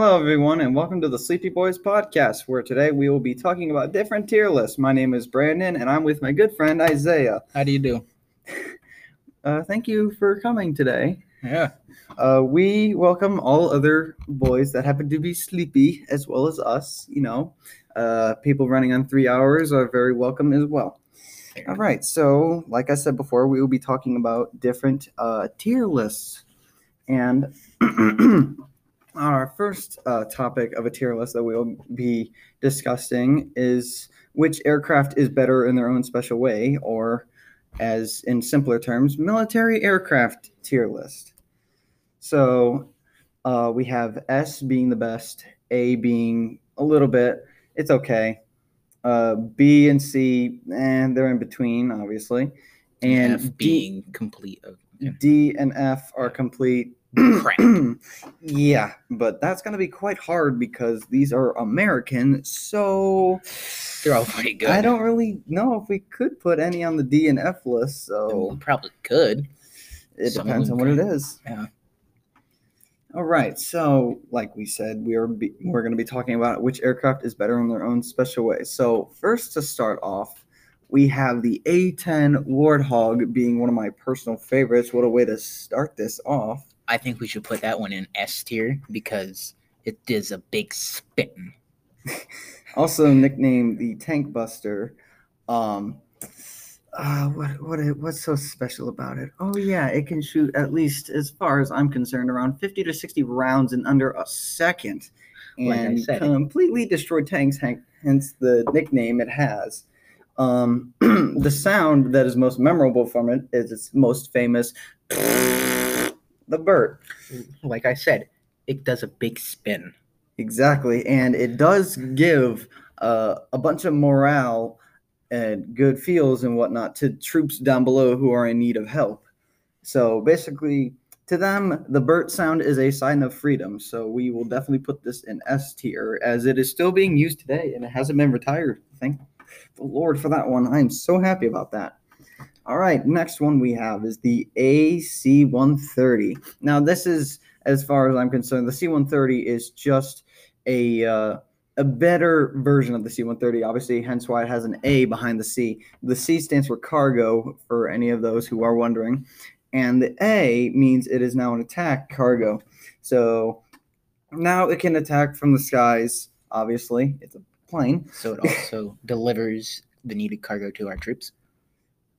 Hello, everyone, and welcome to the Sleepy Bois podcast, where today we will be talking about different tier lists. My name is Brandon, and I'm with my good friend Isaiah. How do you do? Uh, thank you for coming today. Yeah. Uh, we welcome all other boys that happen to be sleepy, as well as us. You know, uh, people running on three hours are very welcome as well. All right, so like I said before, we will be talking about different uh, tier lists, and our first uh, topic of a tier list that we will be discussing is which aircraft is better in their own special way, or as in simpler terms, military aircraft tier list. So uh, we have S being the best, A being a little bit, it's okay. Uh, B and C, and they're in between, obviously. And F D, being complete of D and F are complete. Crap. yeah, but that's going to be quite hard because these are American. So They're all pretty good. I don't really know if we could put any on the D and F list. So probably could. it some depends on what it could. is. Yeah. All right. So, like we said, we are be, we're going to be talking about which aircraft is better in their own special way. So, first to start off, we have the A10 Warthog being one of my personal favorites. What a way to start this off. I think we should put that one in S tier because it is a big spin. also nicknamed the Tank Buster. Um, uh, what what what's so special about it? Oh yeah, it can shoot at least, as far as I'm concerned, around 50 to 60 rounds in under a second, Like and said. completely destroy tanks. hen- Hence the nickname it has. Um, the sound that is most memorable from it is its most famous, the Burt. Like I said, it does a big spin. Exactly, and it does give uh, a bunch of morale and good feels and whatnot to troops down below who are in need of help. So basically, to them, the Burt sound is a sign of freedom. So we will definitely put this in S tier as it is still being used today and it hasn't been retired. Thank the Lord for that one. I am so happy about that. All right, next one we have is the AC 130. Now, this is, as far as I'm concerned, the C 130 is just a uh, a better version of the C-130. Obviously, hence why it has an A behind the C. The C stands for cargo for any of those who are wondering, and the A means it is now an attack cargo. So now it can attack from the skies. Obviously, it's a plane. So it also delivers the needed cargo to our troops.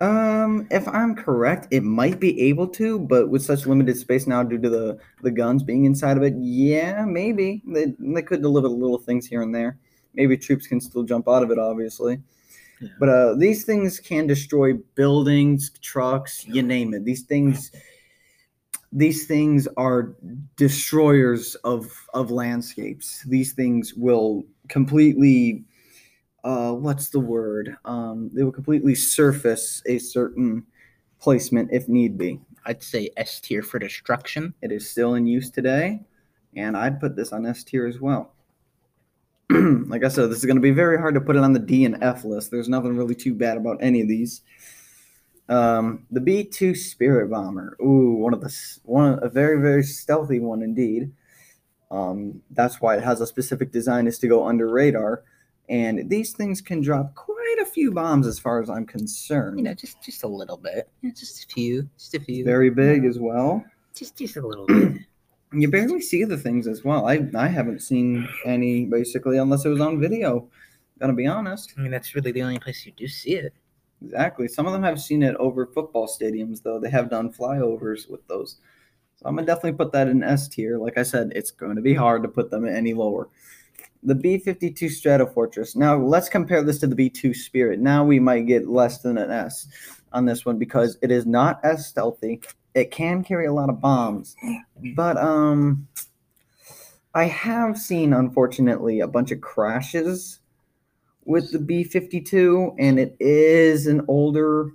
Um, if I'm correct, it might be able to, but with such limited space now due to the the guns being inside of it, yeah, maybe they they could deliver little things here and there. Maybe troops can still jump out of it, obviously. Yeah. But uh, these things can destroy buildings, trucks, you name it. These things, these things are destroyers of of landscapes. These things will completely uh, what's the word? Um, they will completely surface a certain placement if need be. I'd say S tier for destruction. It is still in use today, and I'd put this on S tier as well. like I said, this is going to be very hard to put it on the D and F list. There's nothing really too bad about any of these. Um, the B two Spirit Bomber. Ooh, one of the one a very very stealthy one indeed. Um, that's why it has a specific design is to go under radar, and these things can drop quite a few bombs as far as I'm concerned. You know, just just a little bit. Yeah, just a few. Just a few. very big as well. Just just a little bit. You barely see the things as well. I I haven't seen any basically unless it was on video. Gonna be honest. I mean, that's really the only place you do see it. Exactly. Some of them have seen it over football stadiums though. They have done flyovers with those. So I'm gonna definitely put that in S tier. Like I said, it's going to be hard to put them any lower. The B52 Stratofortress. Now let's compare this to the B2 Spirit. Now we might get less than an S on this one because it is not as stealthy. It can carry a lot of bombs, but um, I have seen unfortunately a bunch of crashes with the B 52, and it is an older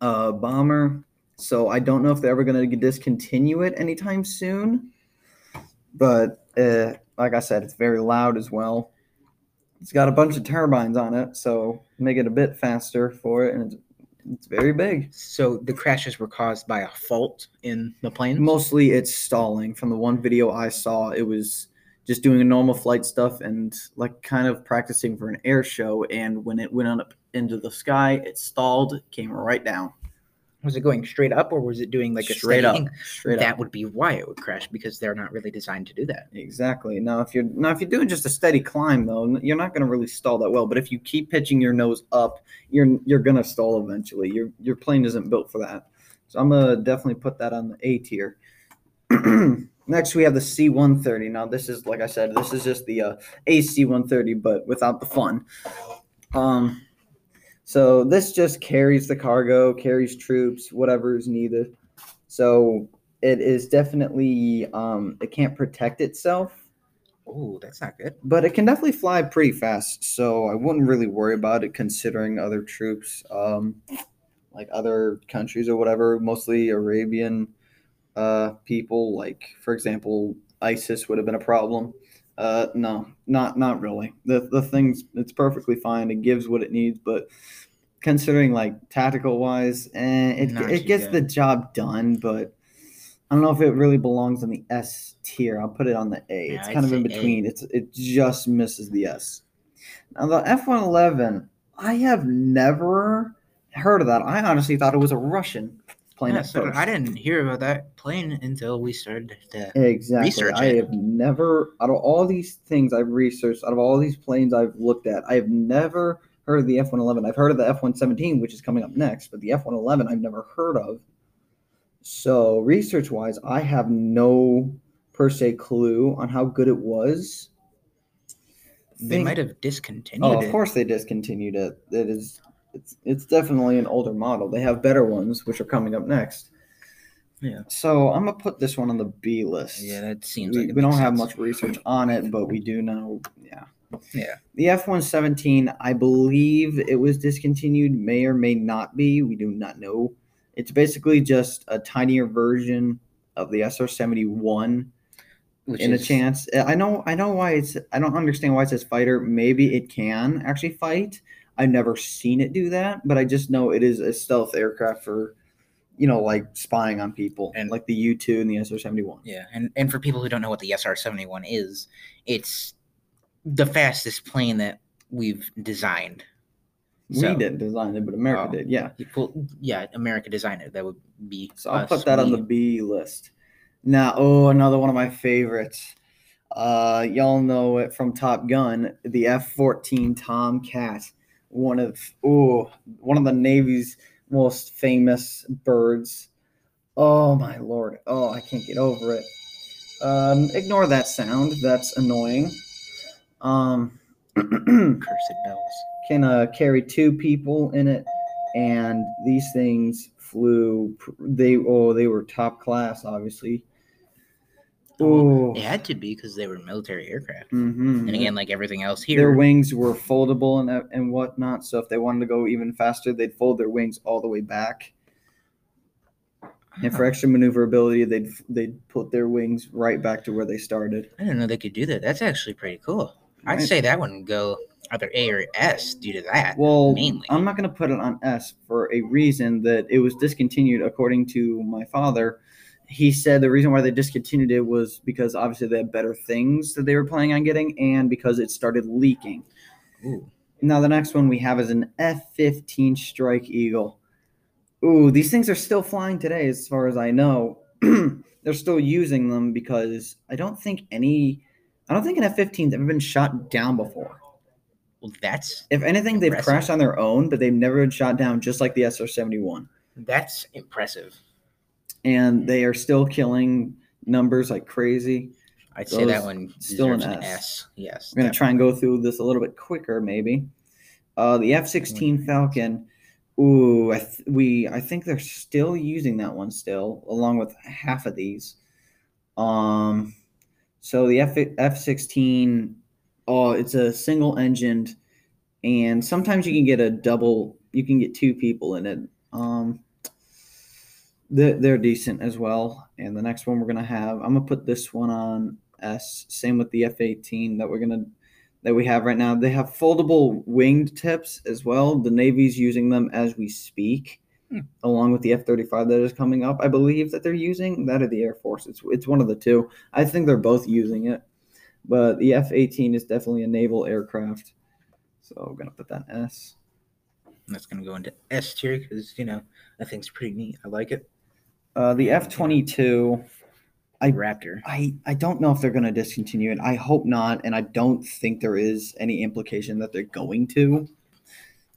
uh, bomber. So I don't know if they're ever going to discontinue it anytime soon. But uh, like I said, it's very loud as well. It's got a bunch of turbines on it, so make it a bit faster for it, and it's, it's very big. So the crashes were caused by a fault in the plane. Mostly it's stalling. From the one video I saw, it was just doing a normal flight stuff and like kind of practicing for an air show. And when it went up into the sky, it stalled, came right down. Was it going straight up or was it doing like a straight up. Straight that up. would be why it would crash because they're not really designed to do that. Exactly. Now, if you're now if you're doing just a steady climb though, you're not going to really stall that well. But if you keep pitching your nose up, you're you're going to stall eventually. Your your plane isn't built for that. So I'm gonna definitely put that on the A tier. Next, we have the C-130. Now, this is like I said, this is just the uh, AC-130, but without the fun. Um, so this just carries the cargo, carries troops, whatever is needed. So it is definitely um, it can't protect itself Oh, that's not good. but it can definitely fly pretty fast so i wouldn't really worry about it considering other troops um, like other countries or whatever mostly arabian uh, people like for example isis would have been a problem uh, no not not really the, the thing's it's perfectly fine it gives what it needs but considering like tactical wise eh, it, Not it gets good. the job done but I don't know if it really belongs on the S tier. I'll put it on the A. Yeah, it's I'd kind of in say A. between. It's it just misses the S. Now the F one eleven, I have never heard of that. I honestly thought it was a Russian plane Yeah, so. I didn't hear about that plane until we started to. exactly. research I it. have never out of all these things I've researched, out of all these planes I've looked at, I have never heard of the F one eleven. I've heard of the F one seventeen, which is coming up next, but the F one eleven I've never heard of. So research wise, I have no per se clue on how good it was. They Think- might have discontinued Oh, it. of course they discontinued it. It is it's it's definitely an older model. They have better ones which are coming up next. Yeah. So I'm gonna put this one on the B list. Yeah, that seems we, like we don't makes have sense. much research on it, but we do know. Yeah. Yeah. The F one seventeen, I believe it was discontinued. May or may not be. We do not know. It's basically just a tinier version of the SR seventy one Which in a chance. I know I know why it's I don't understand why it says fighter. Maybe it can actually fight. I've never seen it do that, but I just know it is a stealth aircraft for you know, like spying on people. And- like the U two and the SR seventy one. Yeah, and and for people who don't know what the SR seventy one is, it's the fastest plane that we've designed. We didn't design it, but America Oh. did, yeah. Yeah, America designed it. That would be. So I'll put that on the B list. Now, oh, another one of my favorites. Uh, y'all know it from Top Gun, the F-14 Tomcat. One of oh, one of the Navy's most famous birds. Oh my lord! Oh, I can't get over it. Um, ignore that sound. That's annoying. Um, cursed bells. can uh, carry two people in it, and these things flew. They oh, they were top class, obviously. It had to be because they were military aircraft. hmm And again, like everything else here, their wings were foldable and and whatnot. So if they wanted to go even faster, they'd fold their wings all the way back. And for extra maneuverability, they'd they'd put their wings right back to where they started. I didn't know they could do that. That's actually pretty cool. I'd Right. say that one would go either A or S due to that. Well, mainly. I'm not going to put it on S for a reason that it was discontinued according to my father. He said the reason why they discontinued it was because obviously they had better things that they were planning on getting and because it started leaking. Ooh. Now the next one we have is an F-15 Strike Eagle. Ooh, these things are still flying today as far as I know. They're still using them because I don't think any I don't think an F-15's ever been shot down before. Well, that's If anything, they've crashed on their own, but they've never been shot down, just like the SR 71. that's impressive. And they are still killing numbers like crazy. I'd say that one still an deserves an S. S. Yes. We're going to try and go through this a little bit quicker, maybe. Uh, the F 16 Falcon. Ooh, I th- we I think they're still using that one still, along with half of these. Um, so the F F sixteen, oh, it's a single engined, and sometimes you can get a double. You can get two people in it. Um, they're, they're decent as well. And the next one we're gonna have, I'm gonna put this one on S. Same with the F eighteen that we're gonna that we have right now. They have foldable winged tips as well. The Navy's using them as we speak, Hmm. along with the F 35 that is coming up. I believe that they're using that or the Air Force. It's, it's one of the two. I think they're both using it. But the F 18 is definitely a naval aircraft. So I'm going to put that in S. That's gonna go into S tier because you know that thing's pretty neat. I like it. Uh, the F 22, I- Raptor. I, I don't know if they're going to discontinue it. I hope not. And I don't think there is any implication that they're going to.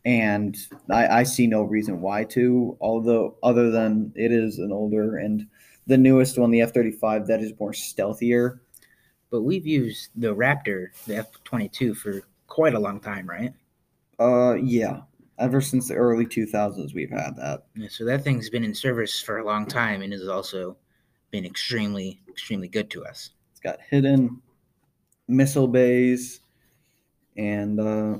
And I, I see no reason why to, although, other than it is an older and the newest one, the F 35, that is more stealthier. But we've used the Raptor, the F twenty two, for quite a long time, right? Uh, yeah. Ever since the early 2000s, we've had that. Yeah, so that thing's been in service for a long time and has also been extremely, extremely good to us. It's got hidden missile bays, and uh,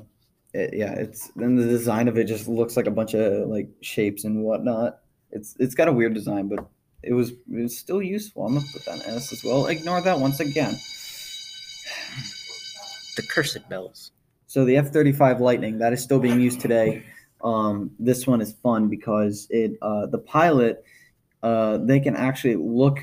it, yeah, it's then the design of it just looks like a bunch of like shapes and whatnot. It's it's got a weird design, but it was it was still useful. I'm gonna put that in S as well. Ignore that once again. The cursed bells. So the F-35 Lightning that is still being used today. Um, this one is fun because it uh, the pilot uh, they can actually look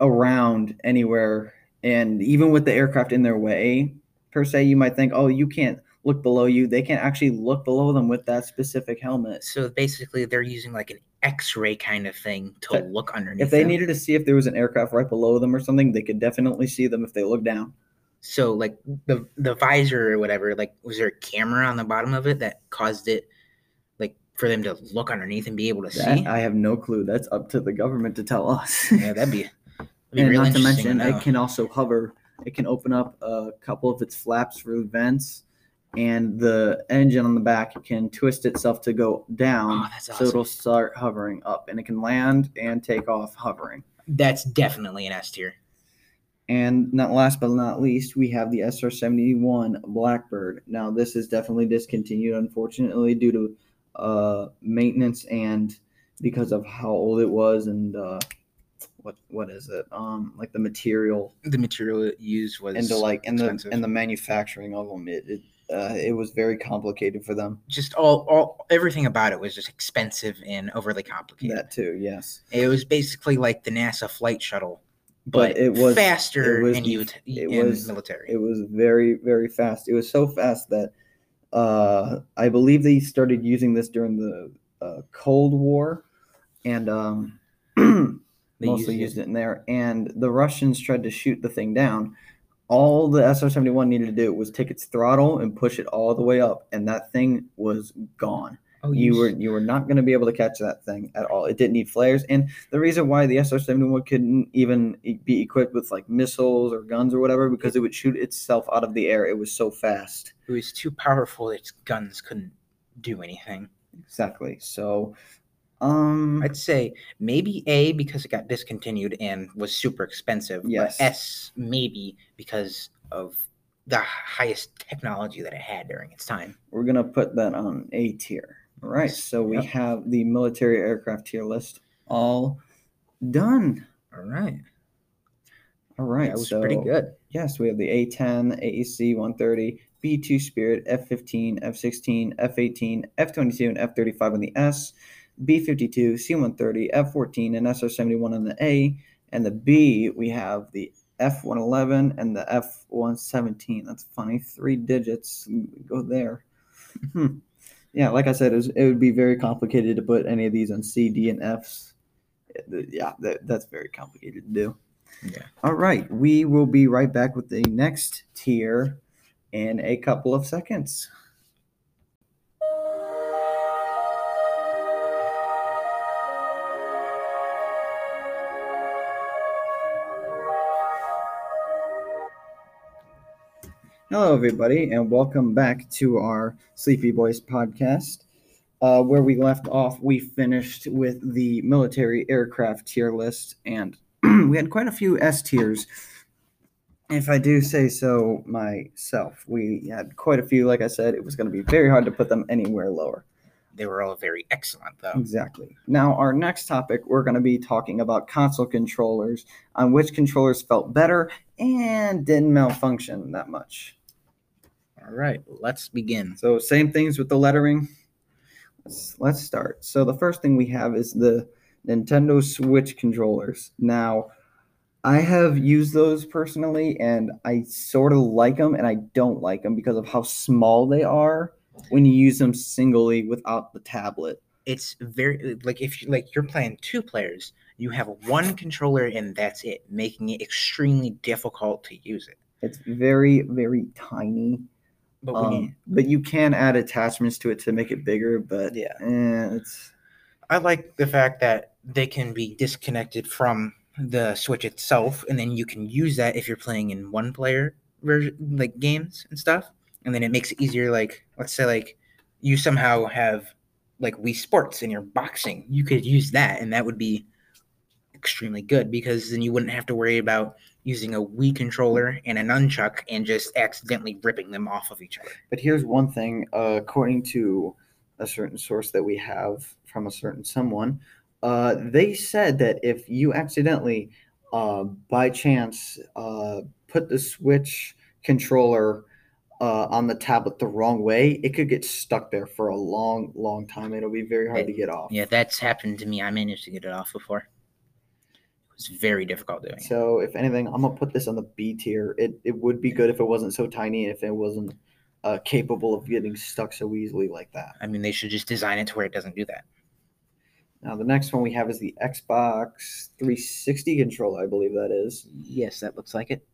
around anywhere, and even with the aircraft in their way, per se, you might think, oh, you can't look below you. They can actually look below them with that specific helmet. So basically, they're using like an X-ray kind of thing to But look underneath. If they them. needed to see if there was an aircraft right below them or something, they could definitely see them if they look down. So like the the visor or whatever, like was there a camera on the bottom of it that caused it like for them to look underneath and be able to That, see? I have no clue. That's up to the government to tell us. yeah, that'd be, that'd be and not to mention, know. it can also hover. It can open up a couple of its flaps for vents, and the engine on the back can twist itself to go down, Oh, that's so it'll start hovering up, and it can land and take off hovering. That's definitely an S tier. And not last but not least, we have the SR-71 Blackbird. Now, this is definitely discontinued, unfortunately, due to uh, maintenance and because of how old it was and uh, what what is it? Um, like the material The material it used was and the like and the expensive. and the manufacturing of them. It it, uh, it was very complicated for them. just all, all everything about it was just expensive and overly complicated. That too, yes. It was basically like the NASA flight shuttle, But but, it was- faster it was ut- it and was- military. It was very very fast. It was so fast that uh, I believe they started using this during the uh, Cold War, and um, They mostly used used it in there. And the Russians tried to shoot the thing down. All the SR seventy one needed to do was take its throttle and push it all the way up, and that thing was gone. Oh, you were you were not going to be able to catch that thing at all. It didn't need flares, and the reason why the SR seventy one couldn't even be equipped with like missiles or guns or whatever because it would shoot itself out of the air. It was so fast. it was too powerful its guns couldn't do anything. Exactly. So, um, I'd say maybe A because it got discontinued and was super expensive. but Yes. S maybe because of the highest technology that it had during its time. we're gonna put that on A tier. All right. So we Yep. have the military aircraft tier list all done. All right. All right. that was so pretty good. Yes, we have the A10, AEC 130, B2 Spirit, F15, F16, F18, F22, and F35 on the S, B52, C130, F14, and SR71 on the A, and the B, we have the F111 and the F117. That's funny. Three digits go there. Hmm. Yeah, like I said, it, was, it would be very complicated to put any of these on C, D, and Fs. Yeah, that, that's very complicated to do. Yeah. All right, we will be right back with the next tier in a couple of seconds. Hello, everybody, and welcome back to our Sleepy Bois podcast. Uh, where we left off, we finished with the military aircraft tier list, and we had quite a few S tiers. If I do say so myself, we had quite a few. Like I said, it was going to be very hard to put them anywhere lower. They were all very excellent though. Exactly. Now, our next topic, we're going to be talking about console controllers, on which controllers felt better and didn't malfunction that much. All right, let's begin. So, same things with the lettering. Let's, let's start. So, the first thing we have is the Nintendo Switch controllers. Now, I have used those personally, and I sort of like them, and I don't like them because of how small they are when you use them singly without the tablet. It's very like if you like you're playing two players, you have one controller and that's it, making it extremely difficult to use it. It's very, very tiny. But when you, Um, but you can add attachments to it to make it bigger. But Yeah. eh, it's I like the fact that they can be disconnected from the Switch itself, and then you can use that if you're playing in one player version, like games and stuff. And then it makes it easier. Like, let's say, like you somehow have like Wii Sports and you're boxing, you could use that, and that would be extremely good because then you wouldn't have to worry about using a Wii controller and a nunchuck and just accidentally ripping them off of each other. But here's one thing, uh, according to a certain source that we have from a certain someone, uh, they said that if you accidentally, uh, by chance, uh, put the Switch controller uh, on the tablet the wrong way, it could get stuck there for a long, long time. It'll be very hard to get off. Yeah, that's happened to me. I managed to get it off before. It was very difficult doing it. So if anything, I'm gonna put this on the B tier. It it would be good if it wasn't so tiny, if it wasn't uh, capable of getting stuck so easily like that. I mean, they should just design it to where it doesn't do that. Now the next one we have is the Xbox 360 controller, I believe that is. Yes, that looks like it.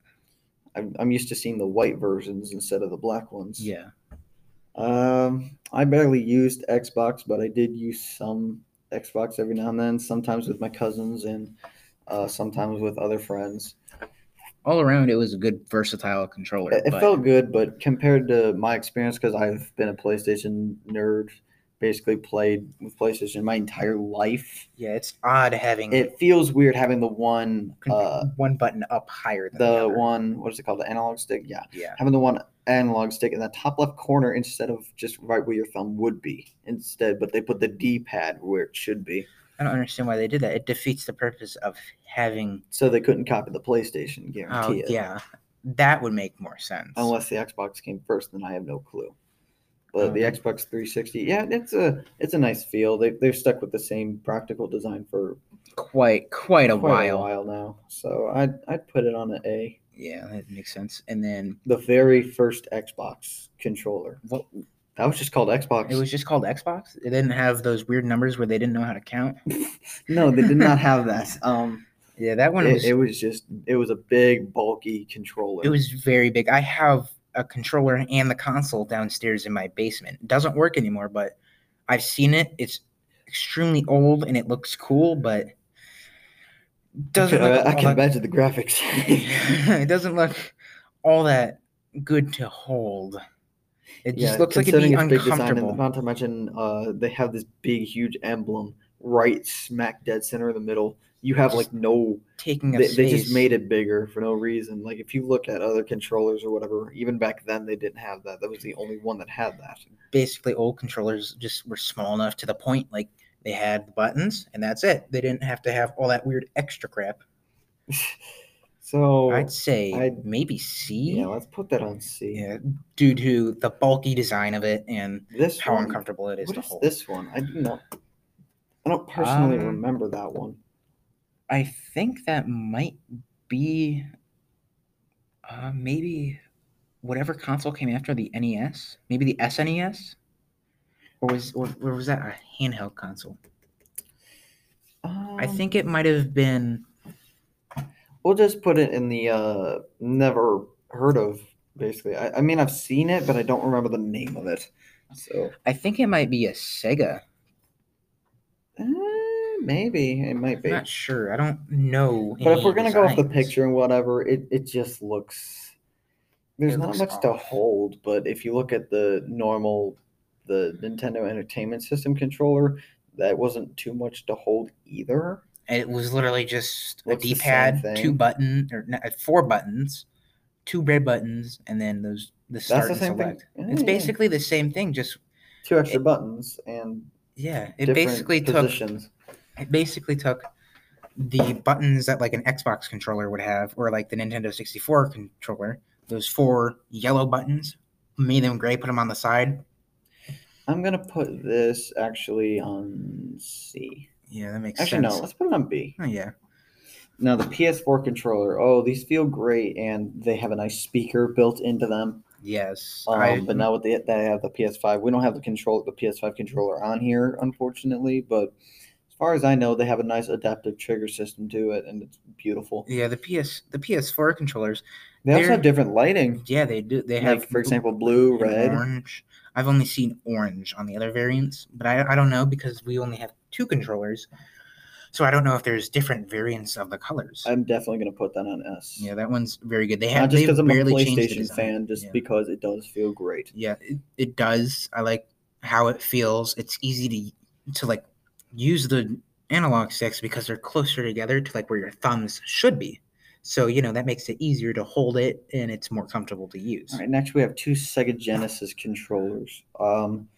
I'm, I'm used to seeing the white versions instead of the black ones. Yeah. Um, I barely used Xbox, but I did use some Xbox every now and then. Sometimes with my cousins and uh, sometimes with other friends. All around, it was a good versatile controller. It, it but felt good, but compared to my experience, because I've been a PlayStation nerd, basically played with PlayStation my entire life. yeah, it's odd having It feels weird having the one, uh, one button up higher than the, the one, what is it called, the analog stick? Yeah, Yeah. having the one analog stick in the top left corner instead of just right where your thumb would be instead, but they put the D-pad where it should be, I don't understand why they did that. It defeats the purpose of having. so they couldn't copy the PlayStation. Oh, Guarantee it. yeah. That would make more sense. unless the Xbox came first, then I have no clue. But the Um, Xbox 360, yeah, it's a it's a nice feel. They they've stuck with the same practical design for quite quite a quite while. a while now. So I'd I'd put it on an A. Yeah, that makes sense. And then The very first Xbox controller. what? That was just called Xbox. It was just called Xbox. It didn't have those weird numbers where they didn't know how to count. no, they did not have that. Um, Yeah, that one it, was. it was just it was a big bulky controller. It was very big. I have a controller and the console downstairs in my basement. It doesn't work anymore, but I've seen it. It's extremely old and it looks cool, but doesn't I, I can that- imagine the graphics. it doesn't look all that good to hold. It just looks like it'd be big design, uncomfortable. not to mention, uh, they have this big, huge emblem right smack dead center in the middle. You have like no. Taking They, space. they just made it bigger for no reason. Like if you look at other controllers or whatever, even back then they didn't have that. That was the only one that had that. basically old controllers just were small enough to the point like they had the buttons and that's it. They didn't have to have all that weird extra crap. So I'd say I'd- maybe C. yeah, let's put that on C. Yeah, due to the bulky design of it and This how one, uncomfortable it is What to is hold. this one? I do not. I don't personally Um, remember that one. I think that might be uh, maybe whatever console came after the NES, maybe the SNES, or was or, or was that a handheld console? I Um, think it might have been. We'll just put it in the uh, never heard of. Basically, I, I mean I've seen it, but I don't remember the name of it. So I think it might be a Sega. eh, maybe it might I'm be. not sure. I don't know. But if we're gonna go off the picture and whatever, it, it just looks. There's It not looks much to hold, but if you look at the normal, the Nintendo Entertainment System controller, that wasn't too much to hold either. it was literally just a Looks same D-pad, two button or no, uh, four buttons, two red buttons, and then those the start the and select. Yeah, It's yeah. basically the same thing. Just two extra it- buttons and yeah, it basically took positions. It basically took the buttons that like an Xbox controller would have, or like the Nintendo 64 controller. Those four yellow buttons, made them gray, put them on the side. I'm gonna put this actually on C. Yeah, that makes Actually, sense. Actually, no. Let's put it on B. Oh, yeah, Now the PS4 controller. Oh, these feel great, and they have a nice speaker built into them. Yes, Um, I, but now with the they have the PS5, we don't have the control the PS5 controller on here, unfortunately. But far as I know, they have a nice adaptive trigger system to it, and it's beautiful. yeah the PS the PS4 controllers. They also have different lighting, Yeah, they do. They have like for example, blue, red. orange. I've only seen orange on the other variants, but I, I don't know because we only have two controllers, so I don't know if there's different variants of the colors. I'm definitely gonna put that on S. yeah, that one's very good. They have Not just because I'm a barely changed the PlayStation fan, just yeah. because it does feel great. yeah, it, it does. I like how it feels. It's easy to to like use the analog sticks because they're closer together to like where your thumbs should be. So you know that makes it easier to hold it and it's more comfortable to use. All right, next we have two Sega Genesis controllers. Um,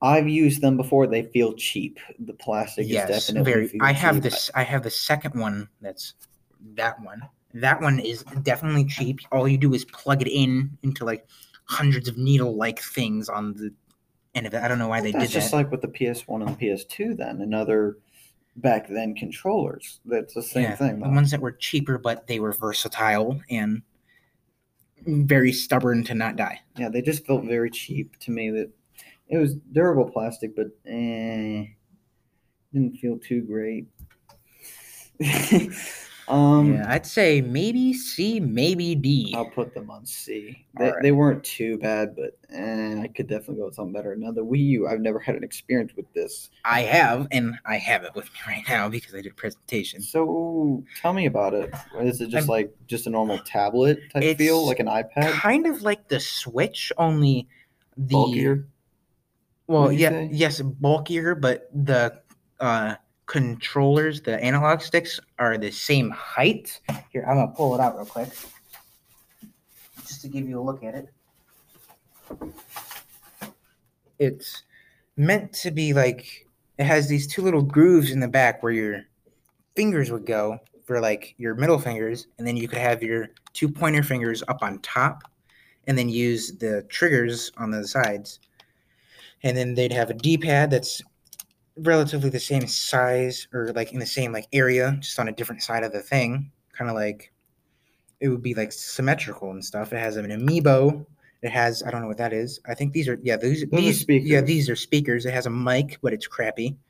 I've used them before. They feel cheap. The plastic yes, is definitely. very. I have cheap. this. I have the second one. That's that one. That one is definitely cheap. All you do is plug it in into like hundreds of needle-like things on the of it. I don't know why they That's did just that. like with the PS1 and the PS2. Then another back then controllers. That's the same yeah, thing. the ones that were cheaper, but they were versatile and very stubborn to not die. Yeah, they just felt very cheap to me. That it was durable plastic, but eh, didn't feel too great. um, yeah, I'd say maybe C, maybe D. I'll put them on C. They, Alright. they weren't too bad, but eh, I could definitely go with something better. Now the Wii U, I've never had an experience with this. I have, and I have it with me right now because I did a presentation. So tell me about it. Is it just I'm- like just a normal tablet type feel, like an iPad? Kind of like the Switch, only the Bulkier. Well, yeah, say? yes, bulkier, but the uh, controllers, the analog sticks, are the same height. Here, I'm gonna pull it out real quick, just to give you a look at it. It's meant to be like it has these two little grooves in the back where your fingers would go for like your middle fingers, and then you could have your two pointer fingers up on top, and then use the triggers on the sides and then they'd have a D-pad that's relatively the same size or like in the same like area, just on a different side of the thing. Kind of like it would be like symmetrical and stuff. It has an amiibo. It has I don't know what that is. I think these are yeah these Those are these yeah speakers. these are speakers. It has a mic, but it's crappy.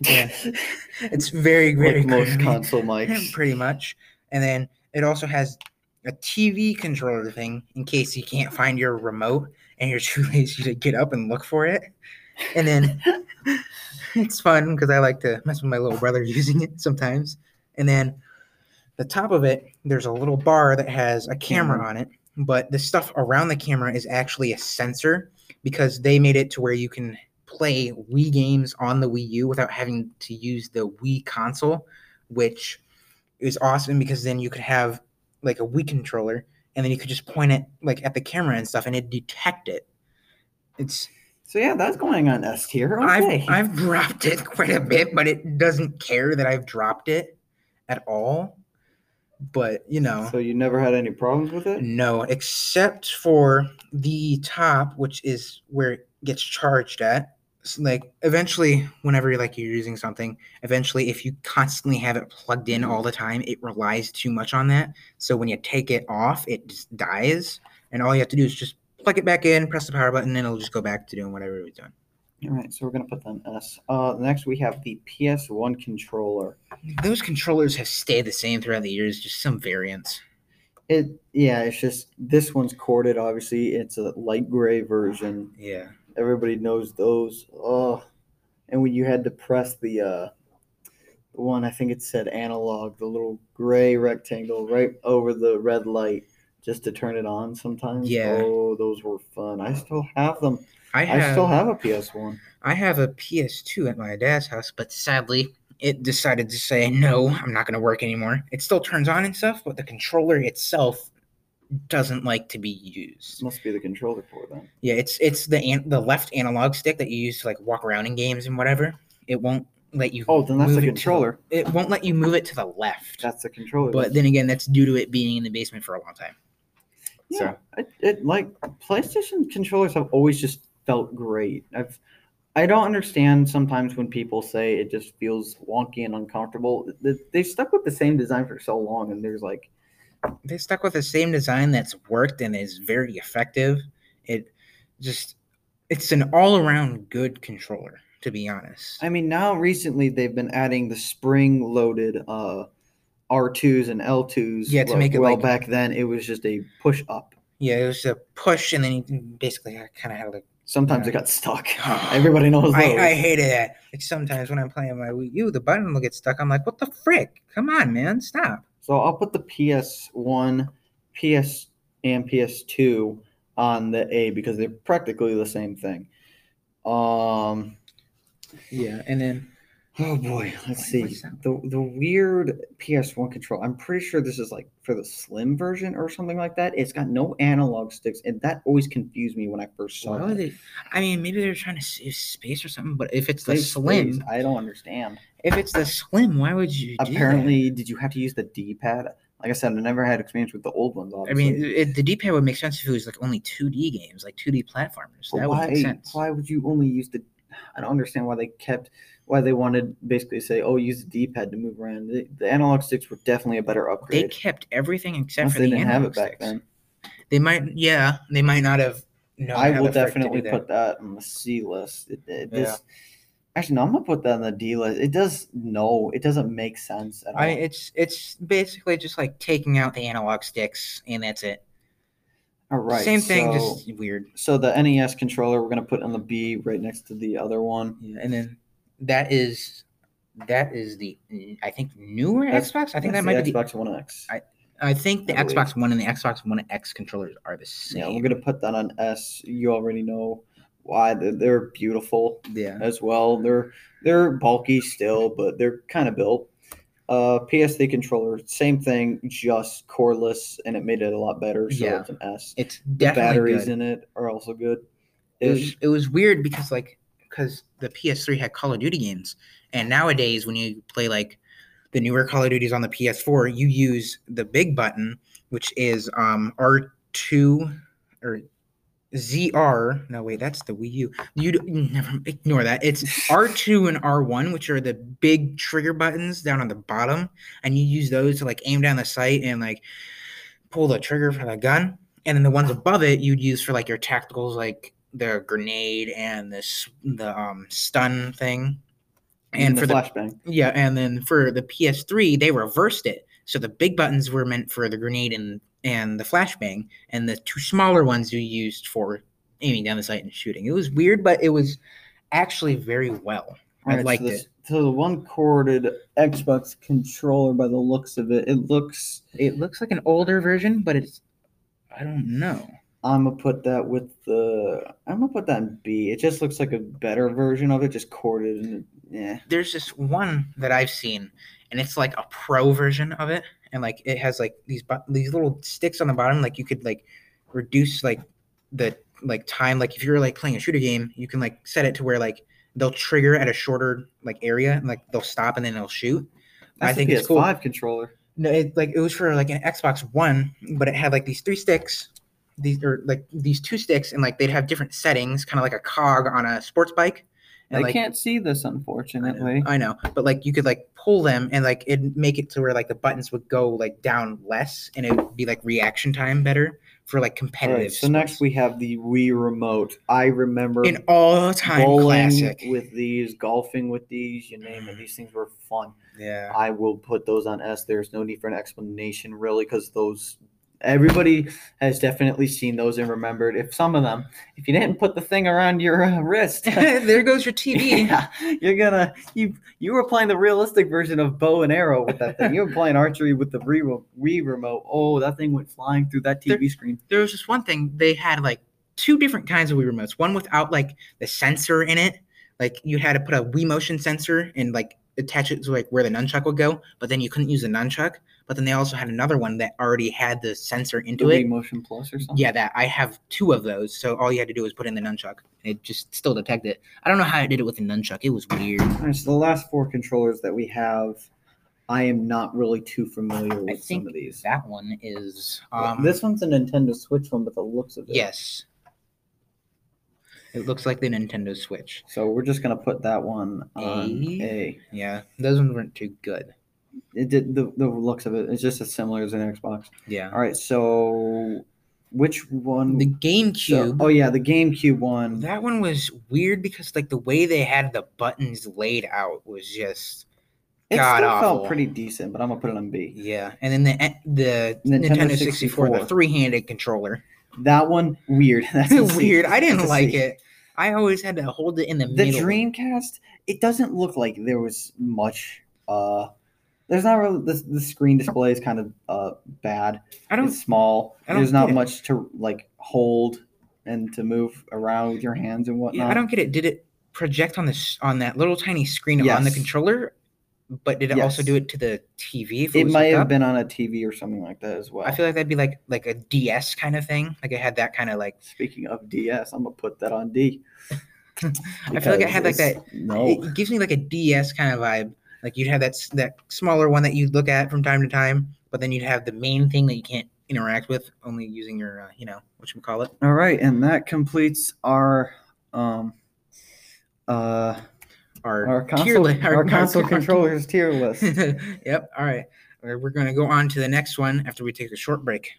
Yeah. It's very very like most console mics. pretty much. And then it also has a TV controller thing in case you can't find your remote and you're too lazy to get up and look for it. And then it's fun because I like to mess with my little brother using it sometimes. And then the top of it, there's a little bar that has a camera Camera. on it, but the stuff around the camera is actually a sensor because they made it to where you can play Wii games on the Wii U without having to use the Wii console, which is awesome because then you could have like a Wii controller and then you could just point it like at the camera and stuff and it detect it. It's so yeah, that's going on S tier. I've I've dropped it quite a bit, but it doesn't care that I've dropped it at all. But you know, so you never had any problems with it? no, except for the top, which is where it gets charged at. S- Like eventually, whenever you're like you're using something, eventually if you constantly have it plugged in all the time, it relies too much on that. So when you take it off, it just dies, and all you have to do is just plug it back in, press the power button, and it'll just go back to doing whatever it was doing. All right, so we're gonna put that on S. Uh, next we have the PS1 controller. Those controllers have stayed the same throughout the years, just some variants. It yeah, it's just this one's corded. Obviously, it's a light gray version. Yeah. Everybody knows those. Oh, and when you had to press the uh, the one I think it said analog, the little gray rectangle right over the red light, just to turn it on. Sometimes. Yeah. Oh, those were fun. I still have them. I have I still have a PS1. I have a PS2 at my dad's house, but sadly, it decided to say no, I'm not going to work anymore. It still turns on and stuff, but the controller itself doesn't like to be used. Must be the controller for them. Yeah, it's it's the an- the left analog stick that you use to like walk around in games and whatever. It won't let you. Oh, then that's the it to controller. it won't let you move it to the left. That's the controller. but then again, that's due to it being in the basement for a long time. Yeah, it, it like PlayStation controllers have always just felt great. I've I don't understand sometimes when people say it just feels wonky and uncomfortable. They stuck with the same design for so long, and there's like, They stuck with the same design that's worked and is very effective. It just it's an all around good controller, to be honest. I mean, now recently they've been adding the spring-loaded uh, R2s and L2s. Yeah, to well- make it well. like- back then, it was just a push up. Yeah, it was a push, and then you basically kind of had like. Sometimes Yeah. it got stuck. Everybody knows. I, I hated that. Like sometimes when I'm playing my Wii U, the button will get stuck. I'm like, what the frick? Come on, man, stop. So I'll put the PS1, PS, and PS2 on the A because they're practically the same thing. Um. Yeah, and then Oh boy, let's see. The the weird PS1 control. I'm pretty sure this is like for the slim version or something like that. It's got no analog sticks, and that always confused me when I first saw why it. they? I mean, maybe they're trying to save space or something. But if it's the Save slim, space, I don't understand. if it's the slim, why would you? Apparently, did you have to use the D-pad? Like I said, I never had experience with the old ones. I mean, it, the D-pad would make sense if it was like only 2D games, like 2D platformers. But that would why? make sense. Why would you only use the? I don't understand why they kept. Why they wanted basically say, "Oh, use the D-pad to move around." The, the analog sticks were definitely a better upgrade. They kept everything except Unless for they the didn't have it back sticks. then. They might, yeah, they might not have. known I how will the frick to do definitely that. put that on the C list. It, it Yeah. just- actually, no, I'm gonna put that on the D list. It does no, it doesn't make sense at all. I it's it's basically just like taking out the analog sticks and that's it. all right, Same thing, so- just weird. so the NES controller we're gonna put on the B right next to the other one. Yeah, and then that is that is the I think newer That's- Xbox. I think that might the be. The, Xbox One X. I- I think the I. Xbox One and the Xbox One X controllers are the same. yeah, we're gonna put that on S. You already know why they're, they're beautiful. yeah. as well. They're they're bulky still, but they're kind of built. Uh, PS3 controller, same thing, just cordless, and it made it a lot better. So Yeah. it's an S. It's definitely The batteries good. in it are also good. it was it was weird because like because the PS3 had Call of Duty games, and nowadays when you play like the newer Call of Duties on the PS4, you use the big button, which is um R2 or ZR. No, wait, that's the Wii U. You never ignore that. It's R2 and R1, which are the big trigger buttons down on the bottom, and you use those to like aim down the sight and like pull the trigger for the gun. And then the ones above it, you'd use for like your tacticals, like the grenade and this the um stun thing. And the for the flashbang. yeah, and then for the PS3, they reversed it. So the big buttons were meant for the grenade and and the flashbang, and the two smaller ones you used for aiming down the sight and shooting. It was weird, but it was actually very well. I Alright, liked so this, it. So the one corded Xbox controller, by the looks of it, it looks. It looks like an older version, but it's I don't know. I'm gonna put that with the. I'm gonna put that in B. It just looks like a better version of it, just corded and yeah. There's this one that I've seen, and it's like a pro version of it, and like it has like these these little sticks on the bottom, like you could like reduce like the like time. Like if you're like playing a shooter game, you can like set it to where like they'll trigger at a shorter like area, and like they'll stop and then they'll shoot. That's I think the it's cool. PS5 controller. No, it like it was for like an Xbox One, but it had like these three sticks, these or like these two sticks, and like they'd have different settings, kind of like a cog on a sports bike. I like can't see this, I know, unfortunately. I know, but like you could like pull them and like it'd make it to where like the buttons would go like down less, and it would be like reaction time better for like competitive. right, so next we have the Wii remote. I remember an all-time bowling classic. with these, golfing with these, you name it. These things were fun. yeah, I will put those on S. There's no need for an explanation, really, because those everybody has definitely seen those and remembered. If some of them, if you didn't put the thing around your uh, wrist, there goes your TV. yeah, you're gonna you you were playing the realistic version of bow and arrow with that thing. You were playing archery with the Wii, re- Wii remote. Oh, that thing went flying through that TV screen. there was just one thing they had like two different kinds of Wii remotes. One without like the sensor in it, like you had to put a Wii motion sensor and like attach it to like where the nunchuck would go, but then you couldn't use the nunchuck. But then they also had another one that already had the sensor into Wii it. Motion Plus or something. Yeah, that I have two of those. So all you had to do was put in the nunchuck. It just still detected it. I don't know how it did it with the nunchuck. It was weird. All right, so the last four controllers that we have, I am not really too familiar with think some of these. That one is um this one's a Nintendo Switch one, but the looks of it. yes. It looks like the Nintendo Switch. So we're just gonna put that one on A. A. Yeah, those ones weren't too good. It did the, the looks of it. It's just as similar as an Xbox. Yeah. All right. So which one? The so- GameCube. oh yeah, the GameCube one. That one was weird because like the way they had the buttons laid out was just it god still awful. felt pretty decent, but I'm gonna put it on B. yeah. And then the the Nintendo Nintendo, 64, 64. the three-handed controller. That one weird. That's weird. I didn't like see. it. I always had to hold it in the, The middle. Dreamcast. It doesn't look like there was much. Uh, there's not really the, the screen display is kind of uh bad. I don't It's small. I don't There's not much to like hold and to move around with your hands and whatnot. yeah, I don't get it. Did it project on this on that little tiny screen on the controller? But did it also do it to the TV? It, It might have up? been on a TV or something like that as well. I feel like that'd be like like a DS kind of thing. Like it had that kind of like. Speaking of DS, I'm gonna put that on D. I feel like it had like that. No, It gives me like a DS kind of vibe. Like you'd have that that smaller one that you'd look at from time to time, but then you'd have the main thing that you can't interact with only using your uh, you know what you call it. All right, and that completes our um uh Our, our console tier li- our, console controllers tier list. yep. All right. We're going to go on to the next one after we take a short break.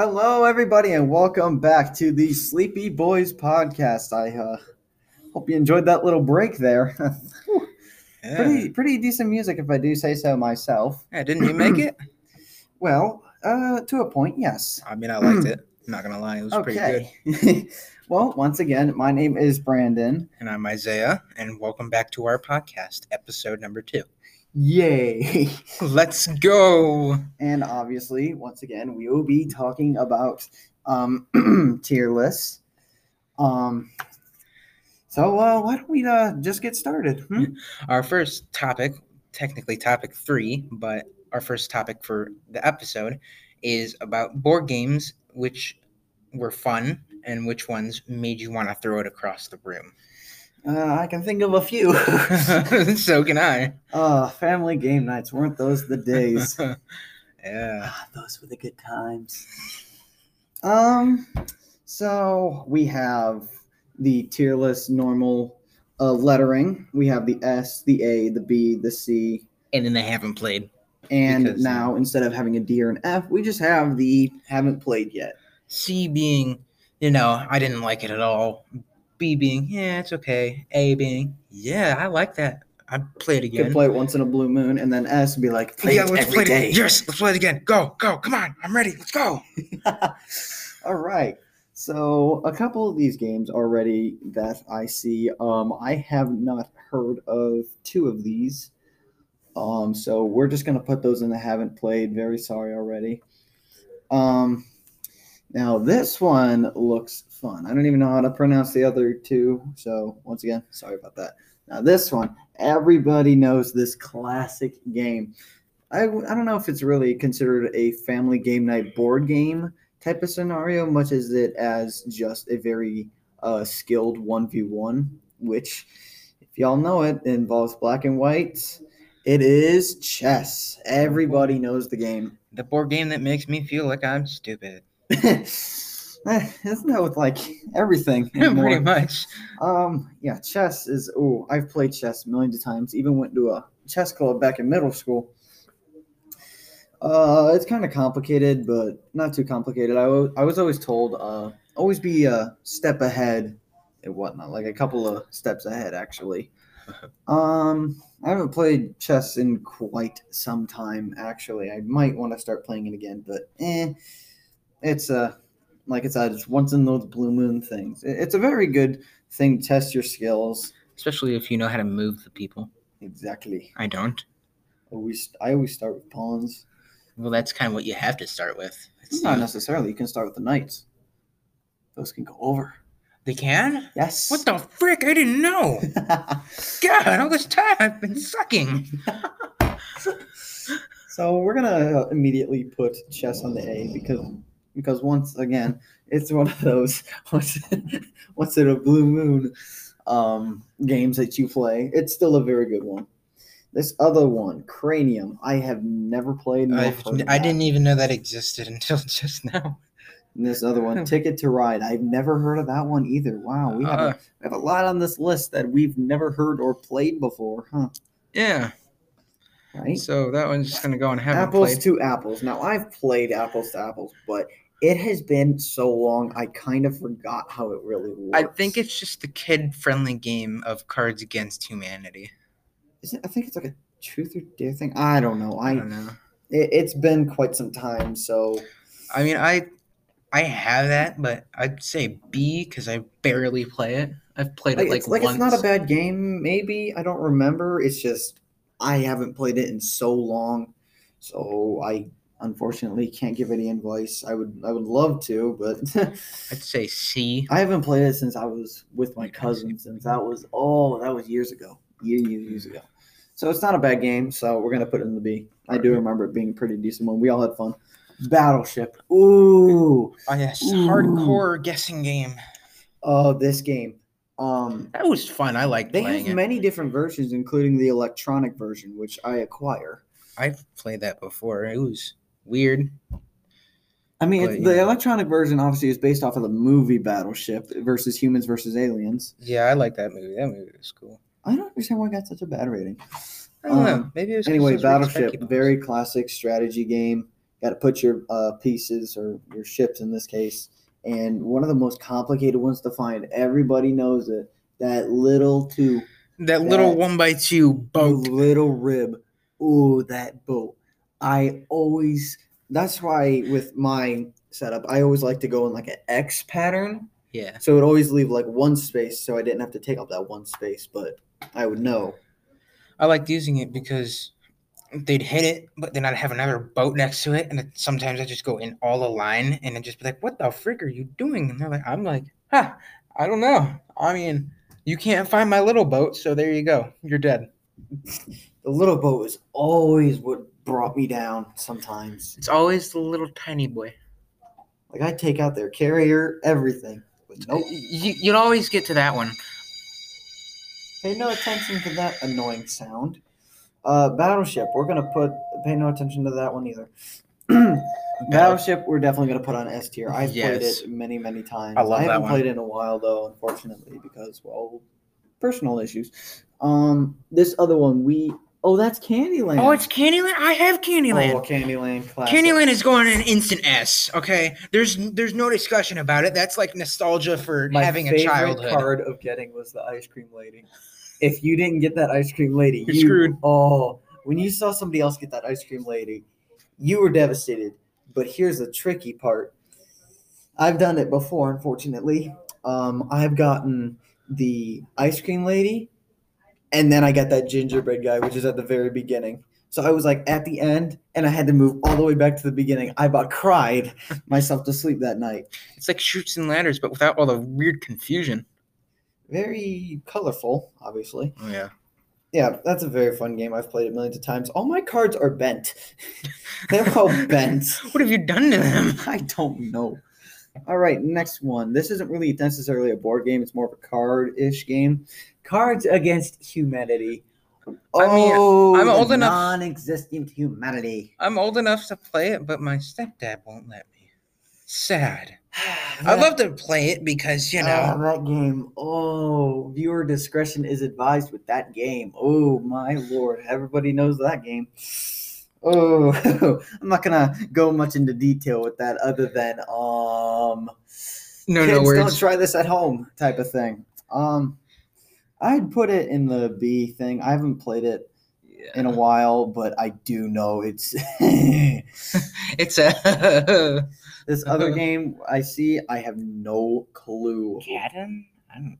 Hello, everybody, and welcome back to the Sleepy Bois podcast. I uh, hope you enjoyed that little break there. Yeah. pretty, pretty decent music, if I do say so myself. yeah, didn't you make it? Well, uh, to a point, yes. I mean, I liked it. I'm not gonna lie, it was pretty good. Okay. well, once again, my name is Brandon. And I'm Isaiah, and welcome back to our podcast, episode number two. Yay! Let's go. And obviously, once again, we will be talking about um, tier lists. Um, so uh, why don't we uh, just get started? hmm? Our first topic, technically topic three, but our first topic for the episode is about board games which were fun and which ones made you want to throw it across the room. Uh, I can think of a few. so can I. uh, family game nights weren't those the days? yeah. Ah, those were the good times. Um, so we have the tier list normal uh, lettering. We have the S, the A, the B, the C, And then they haven't played. and Because, now instead of having a D or an F, we just have the haven't played yet. C being, you know, I didn't like it at all. B being, yeah, it's okay. A being, yeah, I like that. I'd play it You again. could play it once in a blue moon, and then S be like, play yeah, it let's every play day. it. Yes, let's play it again. Go, go, come on. I'm ready. Let's go. All right. So a couple of these games already that I see. Um, I have not heard of two of these. Um, so we're just gonna put those in the haven't played. Very sorry already. Um, now this one looks fun. I don't even know how to pronounce the other two. So once again, sorry about that. Now this one, everybody knows this classic game. I, I don't know if it's really considered a family game night board game type of scenario, much as it as just a very uh, skilled 1v1, which, if y'all know it, involves black and white. It is chess. Everybody knows the game. The board game that makes me feel like I'm stupid. Isn't that with like everything? Pretty much. Um, yeah, chess is. Oh, I've played chess millions of times. Even went to a chess club back in middle school. Uh, it's kind of complicated, but not too complicated. I was always told, uh, always be a step ahead and whatnot, like a couple of steps ahead, actually. Um, I haven't played chess in quite some time, actually. I might want to start playing it again, but eh, it's uh, like I said, it's once in those blue moon things. It's a very good thing to test your skills. Especially if you know how to move the people. Exactly. I don't. Always, I always start with pawns. Well, that's kind of what you have to start with. It's Not necessarily. You can start with the knights. Those can go over. they can? Yes. What the frick? I didn't know. God, all this time I've been sucking. so we're gonna immediately put chess on the A because because once again it's one of those once, once in a blue moon um, games that you play. It's still a very good one. This other one, Cranium, I have never played. nor I've, heard of I didn't even know that existed until just now. And this other one, Ticket to Ride, I've never heard of that one either. Wow, we have, Uh, a, we have a lot on this list that we've never heard or played before, huh? yeah. Right? So that one's just gonna go and have apples played. to apples. Now I've played apples to apples, but it has been so long I kind of forgot how it really works. I think it's just the kid-friendly game of Cards Against Humanity. Is it, I think it's like a truth or dare thing. I don't know. I I don't know. it, it's been quite some time, so I mean, I I have that, but I'd say B because I barely play it. I've played like, it like, it's like once. it's not a bad game. Maybe I don't remember. It's just I haven't played it in so long, so I unfortunately can't give any advice. I would I would love to, but I'd say C. I haven't played it since I was with my cousins, and that was oh, that was years ago, years years years ago. So it's not a bad game. So we're gonna put it in the B. I do remember it being a pretty decent one. We all had fun. Battleship. Ooh, Oh yes, Ooh. hardcore guessing game. oh, this game. Um, That was fun. I like they have it. many different versions, including the electronic version, which I acquire. I've played that before. It was weird. I mean, But, it's, the know. electronic version obviously is based off of the movie Battleship versus Humans versus Aliens. Yeah, I like that movie. That movie was cool. I don't understand why it got such a bad rating. I don't know. Um, Maybe it was Anyway, those were the Battleship, very classic strategy game. got to put your uh, pieces or your ships in this case. And one of the most complicated ones to find, everybody knows it. That little two, That little one by two boat. little rib. Ooh, that boat. I always. That's why with my setup, I always like to go in like an X pattern. Yeah. So it would always leave like one space, so I didn't have to take up that one space, but I would know. I liked using it because they'd hit it, but then I'd have another boat next to it, and then sometimes I just go in all a line and then just be like, "What the frick are you doing?" And they're like, "I'm like, huh, I don't know. I mean, you can't find my little boat, so there you go. You're dead." The little boat is always what brought me down sometimes. It's always the little tiny boy. Like I take out their carrier, everything. But nope. You, you'd always get to that one. Pay no attention to that annoying sound. Uh, Battleship, we're gonna put pay no attention to that one either. Battleship, we're definitely gonna put on S tier. I've played it many, many times. I love that haven't one. played it in a while though, unfortunately, because well, personal issues. Um, this other one, we oh, that's Candyland. Oh, it's Candyland. I have Candyland. Oh, Candyland classic. Candyland is going an instant S. Okay, there's there's no discussion about it. That's like nostalgia for My having a favorite childhood. card of getting was the ice cream lady. If you didn't get that ice cream lady, You're you, screwed. Oh, when you saw somebody else get that ice cream lady, you were devastated. But here's the tricky part. I've done it before, unfortunately. Um, I've gotten the ice cream lady, and then I got that gingerbread guy, which is at the very beginning. So I was like at the end, and I had to move all the way back to the beginning. I about cried myself to sleep that night. It's like Chutes and Ladders, but without all the weird confusion. Very colorful, obviously. Oh yeah. Yeah, that's a very fun game. I've played it millions of times. All my cards are bent. They're all bent. What have you done to them? I don't know. All right, next one. This isn't really necessarily a board game. It's more of a card-ish game. Cards Against Humanity. I mean, oh, I'm old enough- Non-existent humanity. I'm old enough to play it, but my stepdad won't let me. Sad. I'd love to play it because you Ah, know. that game. Oh, viewer discretion is advised with that game. Oh my lord, everybody knows that game. Oh, I'm not gonna go much into detail with that, other than um, no, kids no don't try this at home type of thing. Um, I'd put it in the B thing. I haven't played it in a while, but I do know it's It's a this other game I see. I have no clue. Catan. I don't.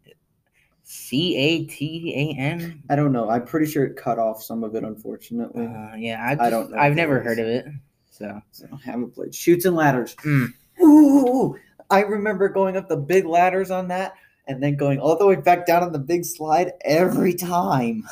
C A T A N. I don't know. I'm pretty sure it cut off some of it, unfortunately. Uh, yeah, I, I don't know I've never heard of it. So So I haven't played Chutes and Ladders. Mm. Ooh, I remember going up the big ladders on that and then going all the way back down on the big slide every time.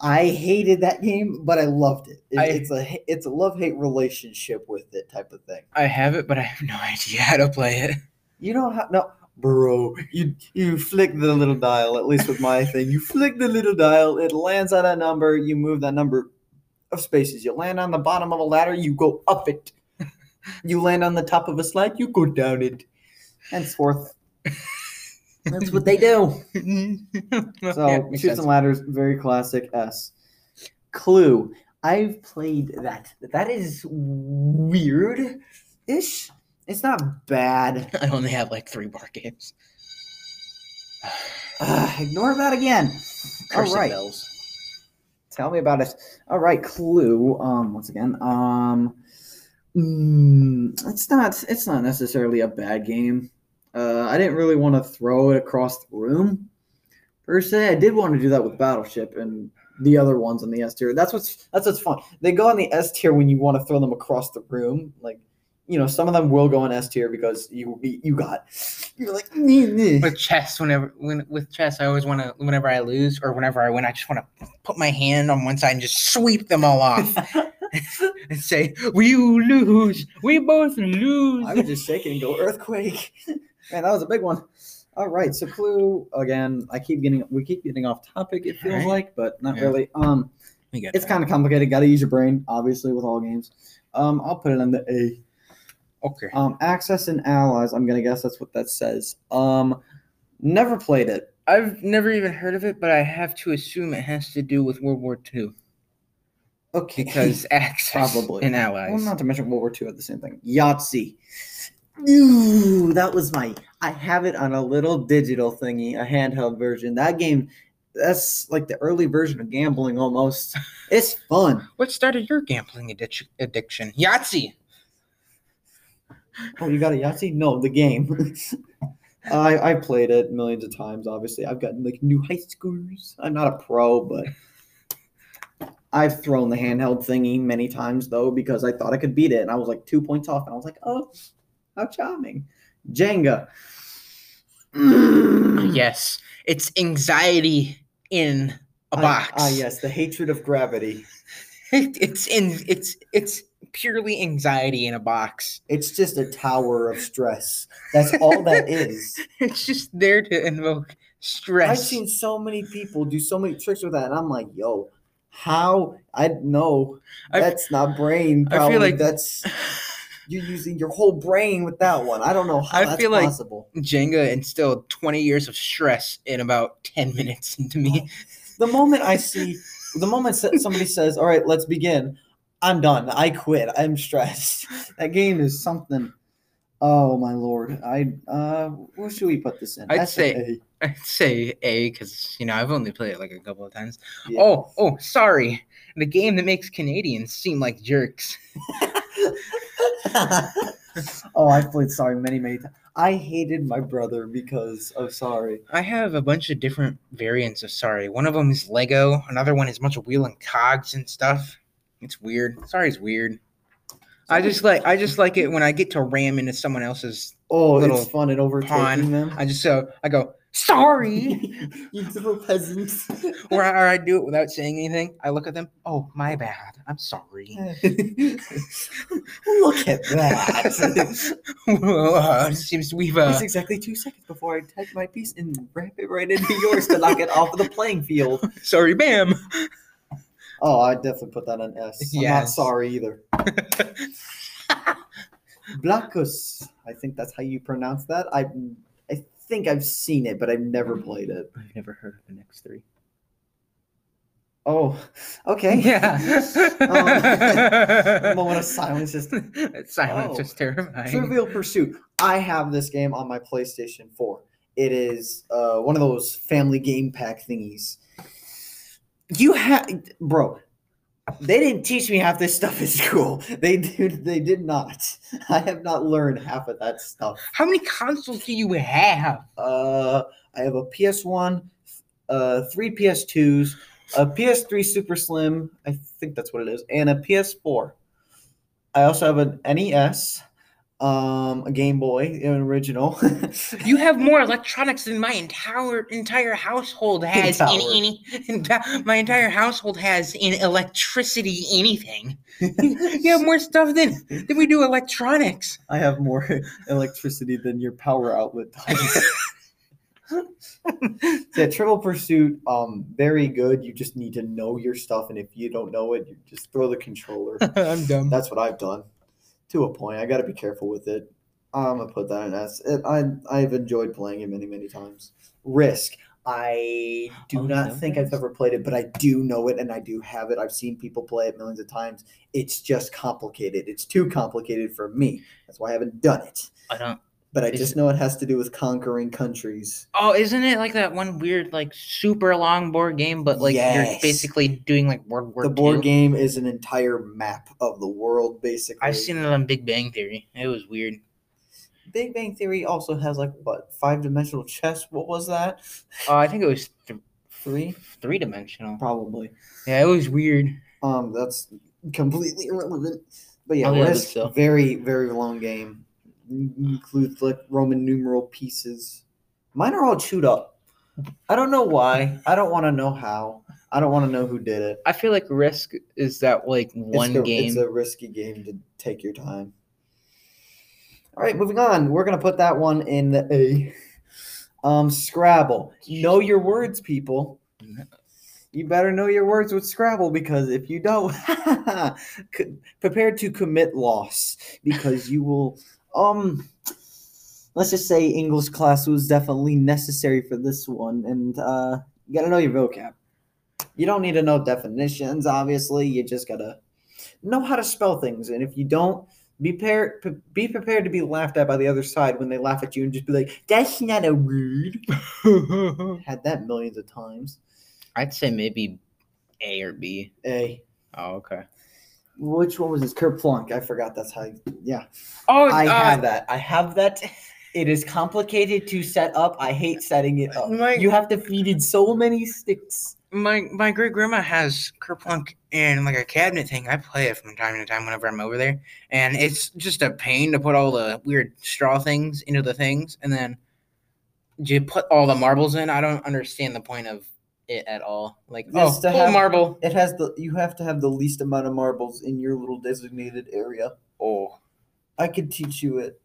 I hated that game, but I loved it. It- I- it's a it's a love hate relationship with it type of thing. I have it, but I have no idea how to play it. You know how no, bro. You you flick the little dial. At least with my thing, you flick the little dial. It lands on a number. You move that number of spaces. You land on the bottom of a ladder. You go up it. You land on the top of a slide. You go down it. Henceforth, that's what they do. So Chutes and Ladders, very classic S. Clue. I've played that. That is weird ish. It's not bad. I only have like three bar games. Uh, ignore that again. All right. bells. Tell me about it. All right, Clue. Um, once again, um, mm, it's not. It's not necessarily a bad game. Uh, I didn't really want to throw it across the room, per se. I did want to do that with Battleship and the other ones on the S tier. That's what's that's what's fun. They go on the S tier when you want to throw them across the room. Like, you know, some of them will go on S tier because you you got you're like "Nee, nee." With chess, whenever when with chess, I always want to. Whenever I lose or whenever I win, I just want to put my hand on one side and just sweep them all off and say, "We lose. We both lose." I would just shake it and go earthquake. Man, that was a big one. All right, so Clue again. I keep getting we keep getting off topic. It feels Alright. like, but not Yeah. really. Um, it's kind of complicated. Got to use your brain, obviously, with all games. Um, I'll put it on the A. okay. Um, Axis and Allies. I'm gonna guess that's what that says. Um, never played it. I've never even heard of it, but I have to assume it has to do with World War II. Okay. because axis Probably. and well, not to mention World War II at the same thing. Yahtzee. Ooh, that was my. I have it on a little digital thingy, a handheld version. That game, that's like the early version of gambling almost. It's fun. What started your gambling addic- addiction? Yahtzee. Oh, you got a Yahtzee? No, the game. I I played it millions of times. Obviously, I've gotten like new high scores. I'm not a pro, but I've thrown the handheld thingy many times though because I thought I could beat it, and I was like two points off, and I was like, oh, how charming. Jenga. Mm. Yes, it's anxiety in a Ah, box. Ah, yes, the hatred of gravity. it's in. It's it's purely anxiety in a box. It's just a tower of stress. That's all that is. It's just there to invoke stress. I've seen so many people do so many tricks with that, and I'm like, yo, how? I know I- that's not brain. I feel like- that's you're using your whole brain with that one. I don't know how I that's feel like- possible. Jenga instilled 20 years of stress in about 10 minutes into me. The moment I see, the moment somebody says, "All right, let's begin," I'm done. I quit. I'm stressed. That game is something. Oh my lord! I uh, where should we put this in? I'd say- A? I'd say A because, you know, I've only played it like a couple of times. Yeah. Oh, oh, sorry. The game that makes Canadians seem like jerks. oh, I've played Sorry many, many times. I hated my brother because of Sorry. I have a bunch of different variants of Sorry. One of them is Lego. Another one is a bunch of wheel and cogs and stuff. It's weird. Sorry's weird. I just like I just like it when I get to ram into someone else's. Oh, little it's fun and overtaking pawn. them. I just so I go sorry, you little peasants. or I, or I do it without saying anything. I look at them. Oh, my bad. I'm sorry. Look at that. Whoa, it seems we've uh, It's exactly two seconds before I type my piece and wrap it right into yours to knock it off of the playing field. sorry, bam. Oh, I definitely put that on S. I'm not sorry either. Blackus. I think that's how you pronounce that. I I think I've seen it, but I've never played it. I've never heard of an X three. Oh, okay. Yeah. A moment of silence. Just silence Oh. is terrifying. Trivial Pursuit. I have this game on my PlayStation 4. It is uh, one of those family game pack thingies. You have, bro. They didn't teach me half this stuff in school. They did. They did not. I have not learned half of that stuff. How many consoles do you have? Uh, I have a PS1, uh, three PS2s, a PS3 Super Slim. I think that's what it is, and a PS4. I also have an NES, um, a Game Boy, an original. You have more electronics than my entire entire household has in any. my entire household has in electricity anything. you have more stuff than than we do electronics. I have more electricity than your power outlet does. yeah, Trivial Pursuit, um, very good. You just need to know your stuff, and if you don't know it, you just throw the controller. I'm dumb. That's what I've done to a point. I got to be careful with it. I'm gonna put that in S. It, I I've enjoyed playing it many many times. Risk. I do Oh, not no, think I've ever played it, but I do know it and I do have it. I've seen people play it millions of times. It's just complicated. It's too complicated for me. That's why I haven't done it. I don't. But I just it- know it has to do with conquering countries. Oh, isn't it like that one weird, like super long board game, but like you're basically doing like World War the board II? game is an entire map of the world, basically. I've seen it on Big Bang Theory. It was weird. Big Bang Theory also has like what five dimensional chess. What was that? Oh, I think it was th- Three, three dimensional. probably. Yeah, it was weird. Um, that's completely irrelevant. But yeah, yeah, but Risk, very very long game. In- Includes like Roman numeral pieces. Mine are all chewed up. I don't know why. I don't want to know how. I don't want to know who did it. I feel like Risk is that like one it's a, game. It's a risky game to take your time. All right, moving on. We're gonna put that one in the A. Um, Scrabble. Know your words, people. You better know your words with Scrabble because if you don't, prepare to commit loss because you will. Um, let's just say English class was definitely necessary for this one, and uh, you gotta know your vocab. You don't need to know definitions, obviously. You just gotta know how to spell things. And if you don't, be prepared, be prepared to be laughed at by the other side when they laugh at you and just be like, "That's not a word." Had that millions of times. I'd say maybe A or B. A. Oh, okay. Which one was this? Kerplunk. I forgot. That's how. You, yeah. Oh, I uh, have that. I have that. It is complicated to set up. I hate setting it up. My- You have to feed in so many sticks. my my great grandma has Kerplunk in like a cabinet thing. I play it from time to time whenever I'm over there, and it's just a pain to put all the weird straw things into the things, and then you put all the marbles in. I don't understand the point of it at all. Like, oh, to have- marble. It has the. You have to have the least amount of marbles in your little designated area. Oh, I could teach you it.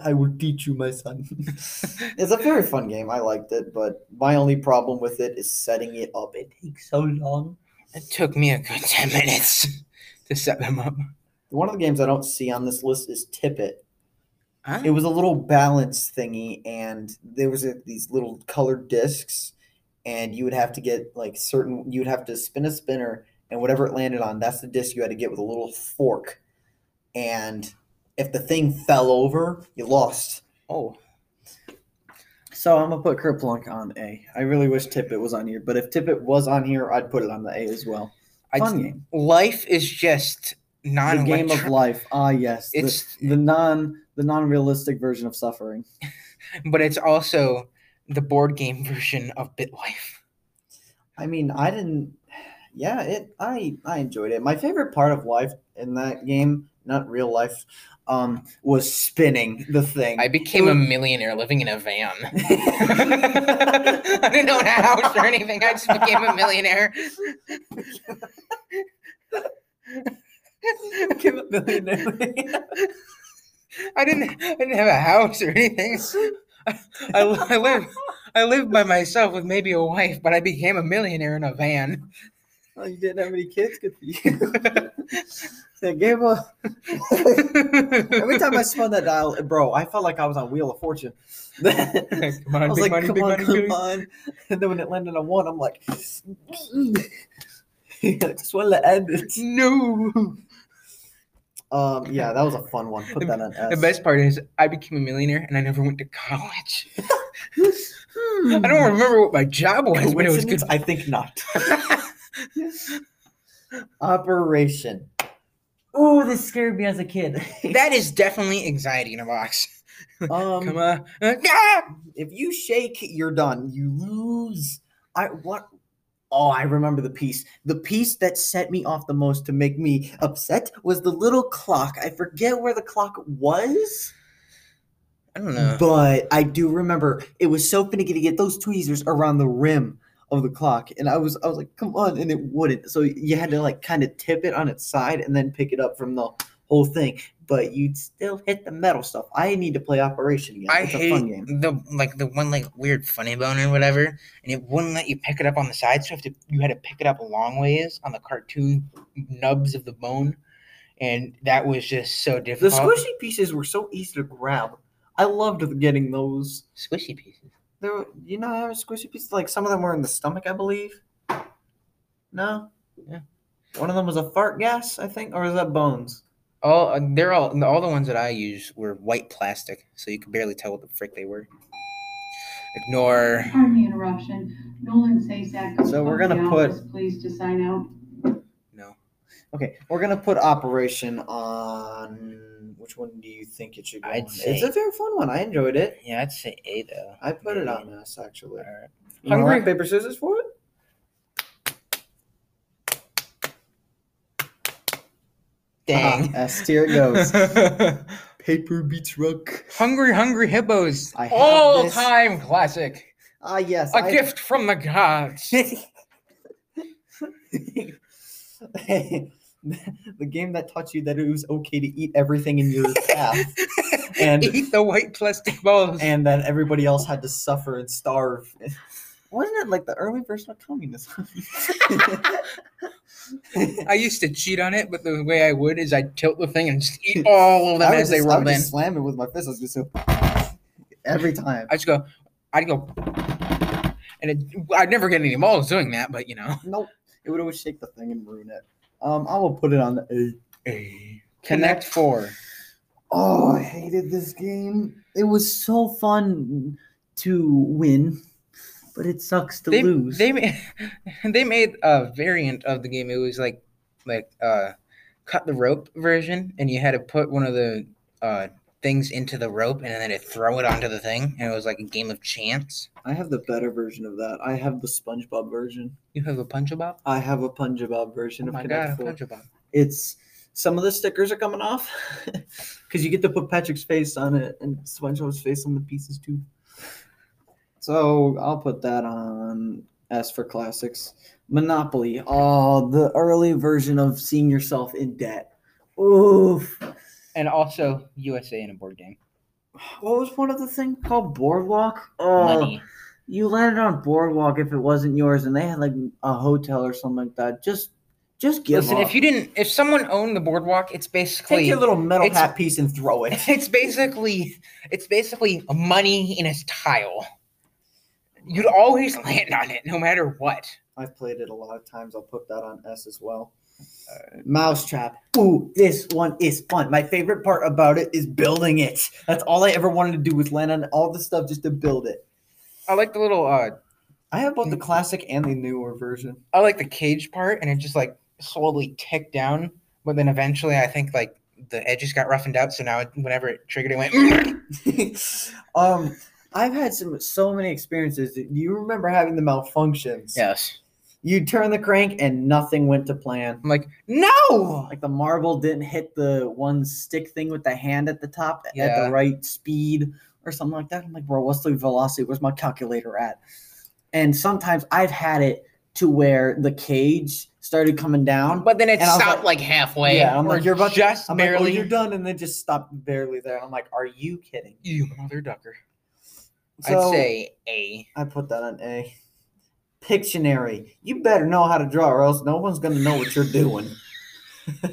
I would teach you, my son. it's a very fun game. I liked it, but my only problem with it is setting it up. It takes so long. it took me a good ten minutes to set them up. One of the games I don't see on this list is Tippet. Huh? It was a little balance thingy, and there was a, these little colored discs, and you would have to get like certain. You would have to spin a spinner, and whatever it landed on, that's the disc you had to get with a little fork. And if the thing fell over, you lost. Oh, So I'm gonna put Kerplunk on A. I really wish Tippet was on here, but if Tippet was on here, I'd put it on the A as well. I Fun game. life is just non The game of life. Ah, yes. The- It's the non the non realistic version of suffering. but it's also the board game version of BitLife. I mean, I didn't. Yeah, it. I I enjoyed it. My favorite part of life in that game, not real life, um, was spinning the thing. I became a millionaire living in a van. I didn't own a house or anything. I just became a millionaire. Became a millionaire. I didn't. I didn't have a house or anything. I, I, li- I live. I lived by myself with maybe a wife, but I became a millionaire in a van. oh, you didn't have any kids. Good for you. that game of. Every time I spun that dial, bro, I felt like I was on Wheel of Fortune. I come on, was big like, money, come big on, money, come big- on. And then when it landed on one, I'm like, I just want to end it. No. Um, yeah, that was a fun one. Put that on S. The best part is I became a millionaire and I never went to college. Hmm. I don't remember what my job was, when it was good. I think not. Operation. Oh, this scared me as a kid. that is definitely anxiety in a box. um, Come on. Ah! if you shake, you're done. You lose. I what? Oh, I remember the piece. The piece that set me off the most to make me upset was the little clock. I forget where the clock was, I don't know. but I do remember it was so finicky to get those tweezers around the rim of the clock, and I was I was like, come on, and it wouldn't. So you had to like kind of tip it on its side and then pick it up from the whole thing. But you'd still hit the metal stuff. I need to play Operation again. I it's a hate fun game. the like the one like weird funny bone or whatever, and it wouldn't let you pick it up on the side, so you to you had to pick it up a long ways on the cartoon nubs of the bone, and that was just so difficult. The squishy pieces were so easy to grab. I loved getting those. squishy pieces. There, were, you know, how squishy pieces. Like some of them were in the stomach, I believe. No. Yeah. One of them was a fart gas, I think, or is that bones? All uh, they're all all the ones that I use were white plastic, so you could barely tell what the frick they were. Ignore. Pardon the interruption. Nolan Sasak. So we're gonna put- Please to sign out. No. Okay, we're gonna put Operation on. Which one do you think it should go I'd on? say- It's a very fun one. I enjoyed it. Yeah, I'd say A though. I put it on us actually. Alright. You want Hungry- rock paper scissors for it? Dang. Ah, S tier it goes. paper beats rock. hungry, hungry hippos. I have All this- time classic. Ah yes. A I- gift from the gods. the game that taught you that it was okay to eat everything in your path And- eat the white plastic balls. and that everybody else had to suffer and starve. Wasn't it like the early version of communism? I used to cheat on it, but the way I would is I'd tilt the thing and just eat all of them I would as they just, I rolled would in. just slam it with my fist. I was just so every time. I just go, I'd go, and it, I'd never get any balls doing that, but you know, Nope. It would always shake the thing and ruin it. Um, I will put it on the A. A. Connect Four. Oh, I hated this game. It was so fun to win, but it sucks to They lose. they made they made a variant of the game. It was like like uh cut the rope version, and you had to put one of the uh things into the rope, and then it throw it onto the thing, and it was like a game of chance. I have the better version of that. I have the SpongeBob version. You have a punchabob. I have a Punjabob version Oh of my Connect god, a Four. punchabob. It's some of the stickers are coming off because you get to put Patrick's face on it and SpongeBob's face on the pieces too. So I'll put that on S for classics. Monopoly. Oh, the early version of seeing yourself in debt. Oof. And also USA in a board game. What was one of the things called Boardwalk? Oh, Money. you landed on Boardwalk if it wasn't yours, and they had like a hotel or something like that. Just, just give Listen, up. if you didn't, if someone owned the boardwalk, it's basically take your little metal hat piece and throw it. It's basically it's basically money in a tile. You'd always land on it, no matter what. I've played it a lot of times. I'll put that on S as well. Mousetrap. Ooh, this one is fun. My favorite part about it is building it. That's all I ever wanted to do was land on all the stuff just to build it. I like the little uh I have both the classic and the newer version. I like the cage part, and it just like slowly ticked down. But then eventually, I think like the edges got roughened up, so now it, whenever it triggered, it went. um, I've had some so many experiences. Do you remember having the malfunctions? yes, You turn the crank and nothing went to plan. I'm like no. Like the marble didn't hit the one stick thing with the hand at the top at the right speed or something like that. I'm like, bro, what's the velocity? Where's my calculator at? And sometimes I've had it to where the cage started coming down. But then it And I was stopped like- like, halfway. yeah, I'm like, you're about to, just I'm like, barely. oh, you're done, and then just stopped barely there. And I'm like, are you kidding? you mother ducker. So- I'd say A. I put that on A. Pictionary. You better know how to draw, or else no one's gonna know what you're doing.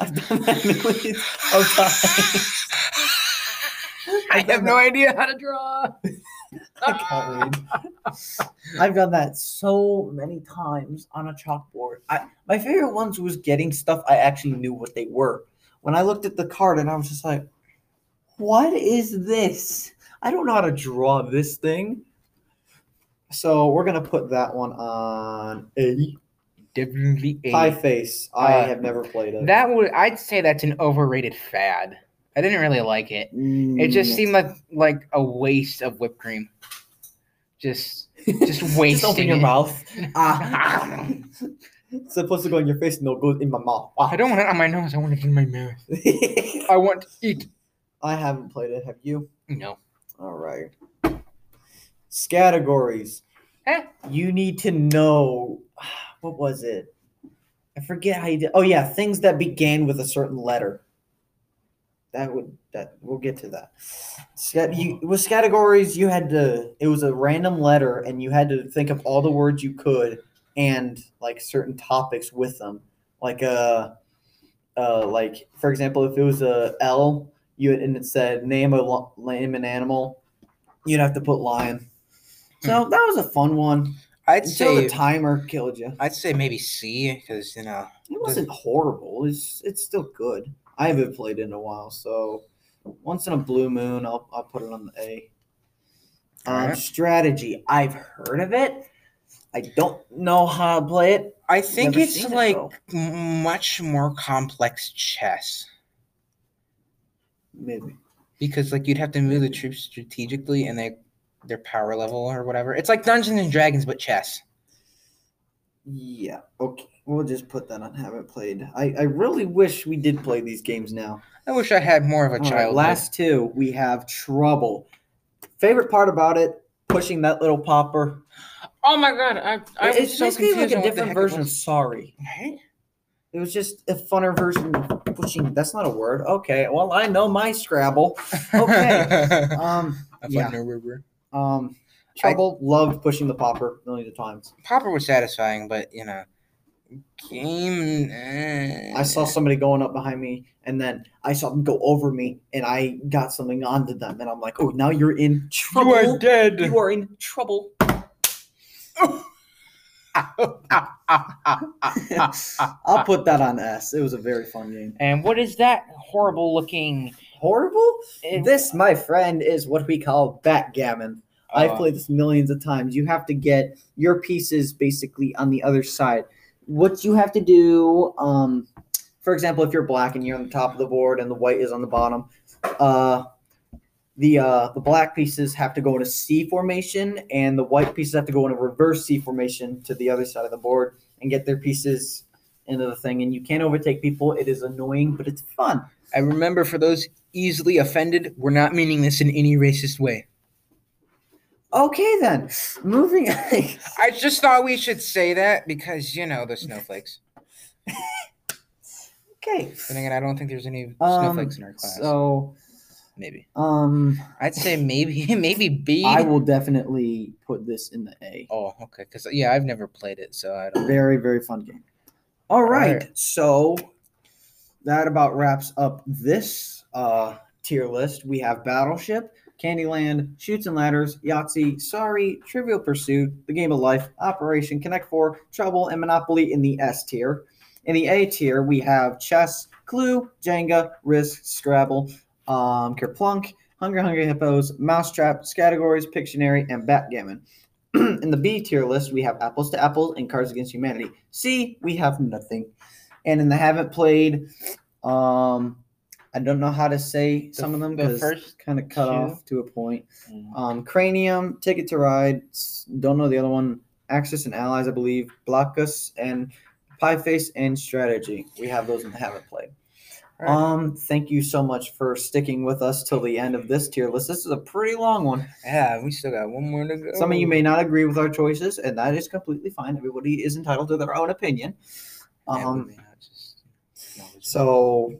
I've done that millions of times. I have no idea how to draw. I can't read. I've done that so many times on a chalkboard. I, my favorite ones was getting stuff I actually knew what they were. When I looked at the card and I was just like, what is this? I don't know how to draw this thing. So we're gonna put that one on A. Definitely A. Pie face. I Uh, have never played it. That would I'd say that's an overrated fad. I didn't really like it. It just Mm, seemed like like a waste of whipped cream. Just just Just wasting open your it. mouth. It's supposed to go in your face, no, it goes in my mouth. I don't want it on my nose. I want it in my mouth. I want to eat. I haven't played it. Have you? No. All right. Categories. Eh. You need to know. What was it? I forget how you did. Oh yeah, things that began with a certain letter. That would that we'll get to that. Scat, you with categories you had to. It was a random letter, and you had to think of all the words you could and like certain topics with them. Like uh, uh, like for example, if it was a L, you and it said name a name an animal, you'd have to put lion. So that was a fun one I'd until say the timer killed you. I'd say maybe C because you know It wasn't horrible. It's it's still good. I haven't played it in a while, so once in a blue moon, I'll I'll put it on the A. Um, Alright. Stratego. I've heard of it. I don't know how to play it. I think Never it's seen it, like much more complex chess Maybe. because like you'd have to move the troops strategically and they their power level or whatever. It's like Dungeons and Dragons but chess. Yeah. Okay. We'll just put that on haven't played. I, I really wish we did play these games now. I wish I had more of a All right, child. last two, we have Trouble. Favorite part about it, pushing that little popper. Oh my god, I, I it's was so basically like a on what the different version of. Sorry. Right? It was just a funner version of pushing. That's not a word. Okay. Well, I know my Scrabble. Okay. Um. I yeah. river. Um. Trouble loved pushing the popper millions of times. Popper was satisfying, but you know, game. eh. I saw somebody going up behind me, and then I saw them go over me, and I got something onto them, and I'm like, "Oh, now you're in trouble. You are dead. You are in trouble." I'll put that on S. It was a very fun game. and what is that horrible looking? Horrible? It- This, my friend, is what we call backgammon. I've Uh, played this millions of times. You have to get your pieces basically on the other side. What you have to do, um, for example, if you're black and you're on the top of the board and the white is on the bottom, uh, the uh, the black pieces have to go in a C formation, and the white pieces have to go in a reverse C formation to the other side of the board and get their pieces into the thing. And you can't overtake people. It is annoying, but it's fun. I remember for those easily offended, we're not meaning this in any racist way. Okay, then moving. I just thought we should say that because you know the snowflakes. okay. But again, I don't think there's any Um, snowflakes in our class. So, maybe um, I'd say maybe maybe B. I will definitely put this in the A. Oh, okay. Because yeah, I've never played it, so I don't. Very, very fun game. All right. Alright. So that about wraps up this uh, tier list. We have Battleship, Candyland, Chutes and Ladders, Yahtzee, Sorry, Trivial Pursuit, The Game of Life, Operation Connect Four, Trouble, and Monopoly in the S tier. In the A tier, we have Chess, Clue, Jenga, Risk, Scrabble, um, Kerplunk, Hungry Hungry Hippos, Mousetrap, Categories, Pictionary, and Backgammon. in the B tier list, we have Apples to Apples and Cards Against Humanity. C, we have nothing. And in the haven't played, um, I don't know how to say some of them the because first kind of cut two? off to a point. Um, Cranium, Ticket to Ride, don't know the other one. Axis and Allies, I believe. Blokus and Pie Face and Stratego. We have those in the haven't played. Alright. Um, thank you so much for sticking with us till the end of this tier list. This is a pretty long one. yeah, we still got one more to go. Some of you may not agree with our choices, and that is completely fine. Everybody is entitled to their own opinion. Um, so,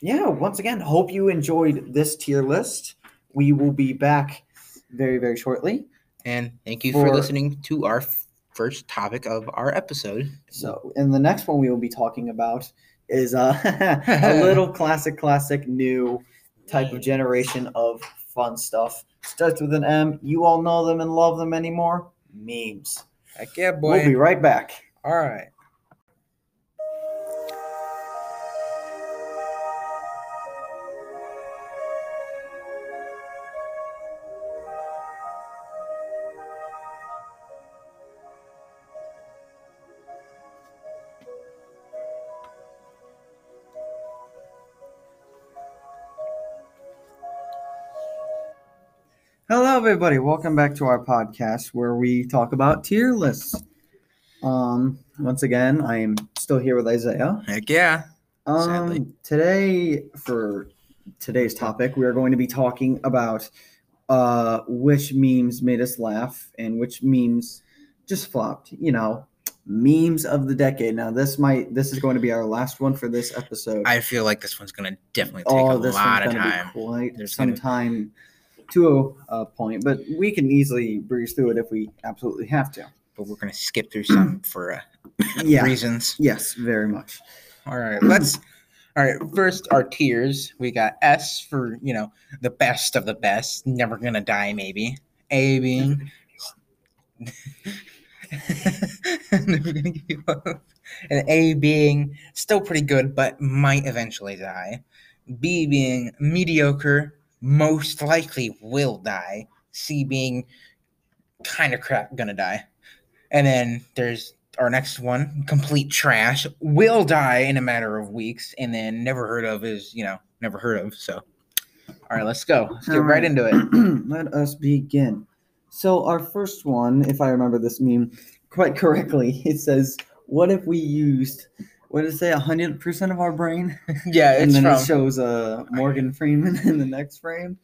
yeah, once again, hope you enjoyed this tier list. We will be back very, very shortly. and thank you for for- listening to our first topic of our episode. So, in the next one we will be talking about is uh, a little classic, classic new type of generation of fun stuff. Starts with an M. You all know them and love them anymore. Memes. Heck yeah, boy. We'll be right back. All right. Hello, everybody. Welcome back to our podcast where we talk about tier lists. Um, once again, I am still here with Isaiah. Heck yeah. Sadly. Um, today, for today's topic, we are going to be talking about uh, which memes made us laugh and which memes just flopped. You know, memes of the decade. Now, this might this is going to be our last one for this episode. I feel like this one's gonna definitely take oh, a lot of time. be quite There's some gonna- time to a, point, but we can easily breeze through it if we absolutely have to. But we're gonna skip through some for uh, Yeah. reasons. Yes, very much. All right, let's. All right, first our tiers. We got S for you know the best of the best, never gonna die maybe. A being never gonna give up, and A being still pretty good but might eventually die. B being mediocre, most likely will die. C being kind of crap, gonna die. And then there's our next one, complete trash, will die in a matter of weeks, and then never heard of is, you know, never heard of. So, all right, let's go. Let's get right. into it. Let us begin. So, our first one, if I remember this meme quite correctly, it says, What if we used, what did it say, 100% of our brain? Yeah, and then from. it shows uh, Morgan Freeman in the next frame.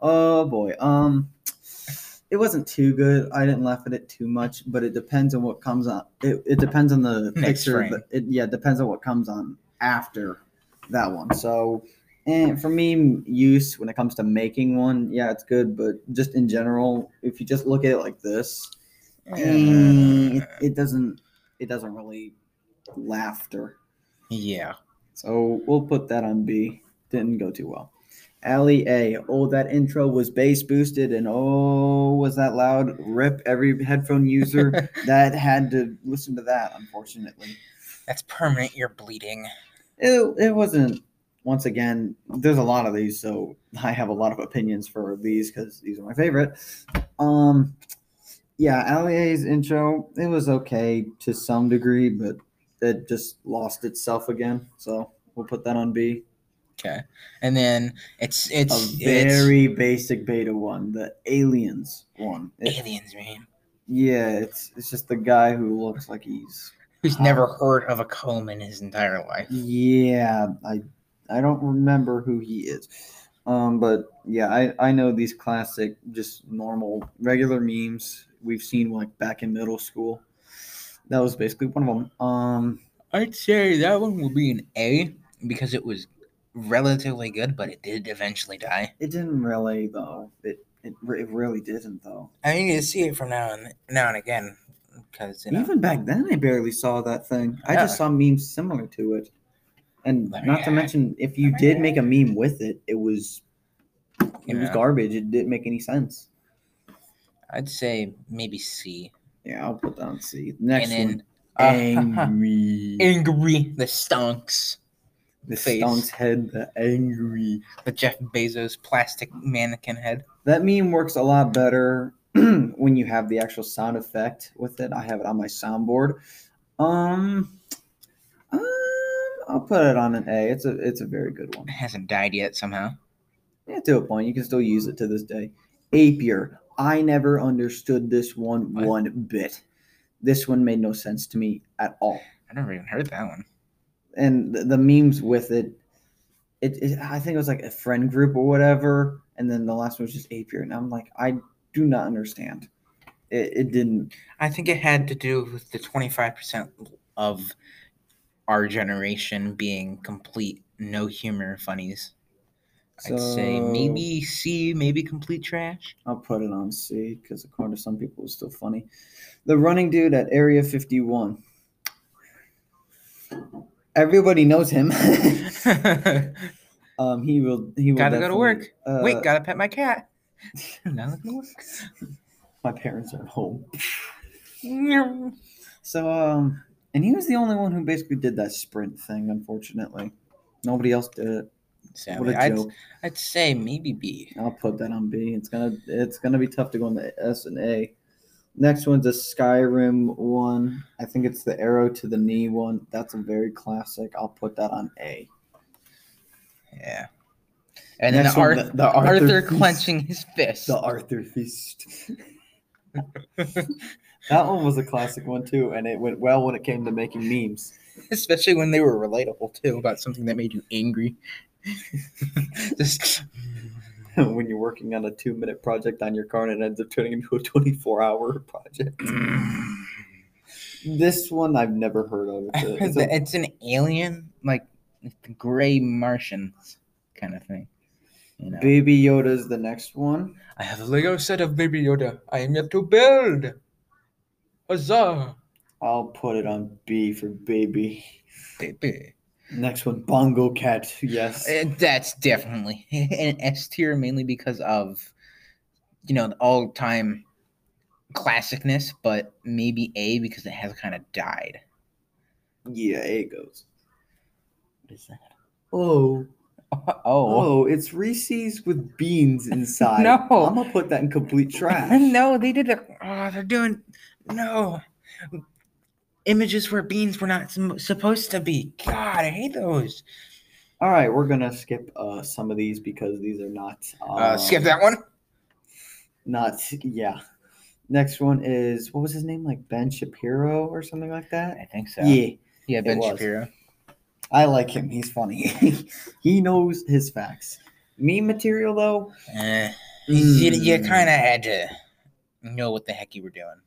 Oh boy. Um, it wasn't too good. I didn't laugh at it too much, but it depends on what comes on. It, it depends on the Next picture. frame. but It, yeah, it depends on what comes on after that one. So, and for me, use when it comes to making one, yeah, it's good. But just in general, if you just look at it like this, eh, it, it doesn't. It doesn't really laughter. yeah. So we'll put that on B. Didn't go too well. Ali A. Oh, that intro was bass boosted, and oh, was that loud? Rip every headphone user that had to listen to that. Unfortunately, That's permanent You're bleeding. it, it wasn't. Once again, there's a lot of these, so I have a lot of opinions for these because these are my favorite. Um, yeah, Ali A's intro it was okay to some degree, but it just lost itself again. So we'll put that on B. Okay. And then it's it's A it's very basic beta one, the aliens one. It- aliens, man. yeah, it's it's just the guy who looks like he's Who's never heard of a comb in his entire life. yeah. I I don't remember who he is, um, but yeah, I I know these classic, just normal, regular memes we've seen like back in middle school. That was basically one of them. Um, I'd say that one will be an A because it was relatively good, but it did eventually die. it didn't really though. It it, it really didn't though. I need to see it from now and now and again because you know. Even back then, I barely saw that thing. I Yeah. just saw memes similar to it. And Let me not to mention, if you did make a meme with it, it was it was garbage. It didn't make any sense. I'd say maybe C. Yeah, I'll put that on C. Next and one, uh, angry. angry the stonks. the face. stonk's head, the angry. The Jeff Bezos plastic mannequin head. That meme works a lot better when you have the actual sound effect with it. I have it on my soundboard. Um, um, I'll put it on an A. It's a it's a very good one. It hasn't died yet somehow. Yeah, to a point. You can still use it to this day. Apier. I never understood this one What? one bit. This one made no sense to me at all. I never even heard that one. And the, the memes with it, it, it, I think it was like a friend group or whatever. And then the last one was just Apier. And I'm like, I do not understand. It, it didn't. I think it had to do with the 25% of our generation being complete no humor funnies. I'd say maybe C, maybe complete trash. I'll put it on C because according to some people, it's still funny. The running dude at Area 51. Everybody knows him. um, he will. He will. Gotta go to work. Uh, Wait, gotta pet my cat. now look at work. my parents are at home. So, um, and he was the only one who basically did that sprint thing. Unfortunately, nobody else did it. What I'd, joke! I'd say maybe B. I'll put that on B. It's gonna. It's gonna be tough to go in the S and A. Next one's a Skyrim one. I think it's the arrow to the knee one. That's a very classic. I'll put that on A. Yeah. And Next then one, Ar- the- the Arthur, Arthur Feast. clenching his fist. The Arthur Feast. that one was a classic one too, and it went well when it came to making memes. Especially when they were relatable too about something that made you angry. Just when you're working on a two minute project on your car and it ends up turning into a 24 hour project. This one I've never heard of. It's, a- it's a- it's an alien, like the gray Martians kind of thing. You know. Baby Yoda's the next one. I have a Lego set of Baby Yoda. I am yet to build. Huzzah! I'll put it on B for baby. Baby. Next one, Bongo Cat. Yes. Uh, That's definitely an S tier, mainly because of, you know, the all time classicness, but maybe A because it has kind of died. Yeah, A goes. What is that? Oh, Oh. oh, it's Reese's with beans inside. No. I'm gonna put that in complete trash. no, they did it. Oh, they're doing. No. Images where beans were not supposed to be. God, I hate those. All right, we're gonna skip uh, some of these because these are not. Uh, skip um, that one. Not yeah. Next one is what was his name? Like Ben Shapiro or something like that. I think so. Yeah, Yeah, Ben. Shapiro. I like him. He's funny. he knows his facts. Meme material though. Eh, you, you mm, kind of had to know what the heck you were doing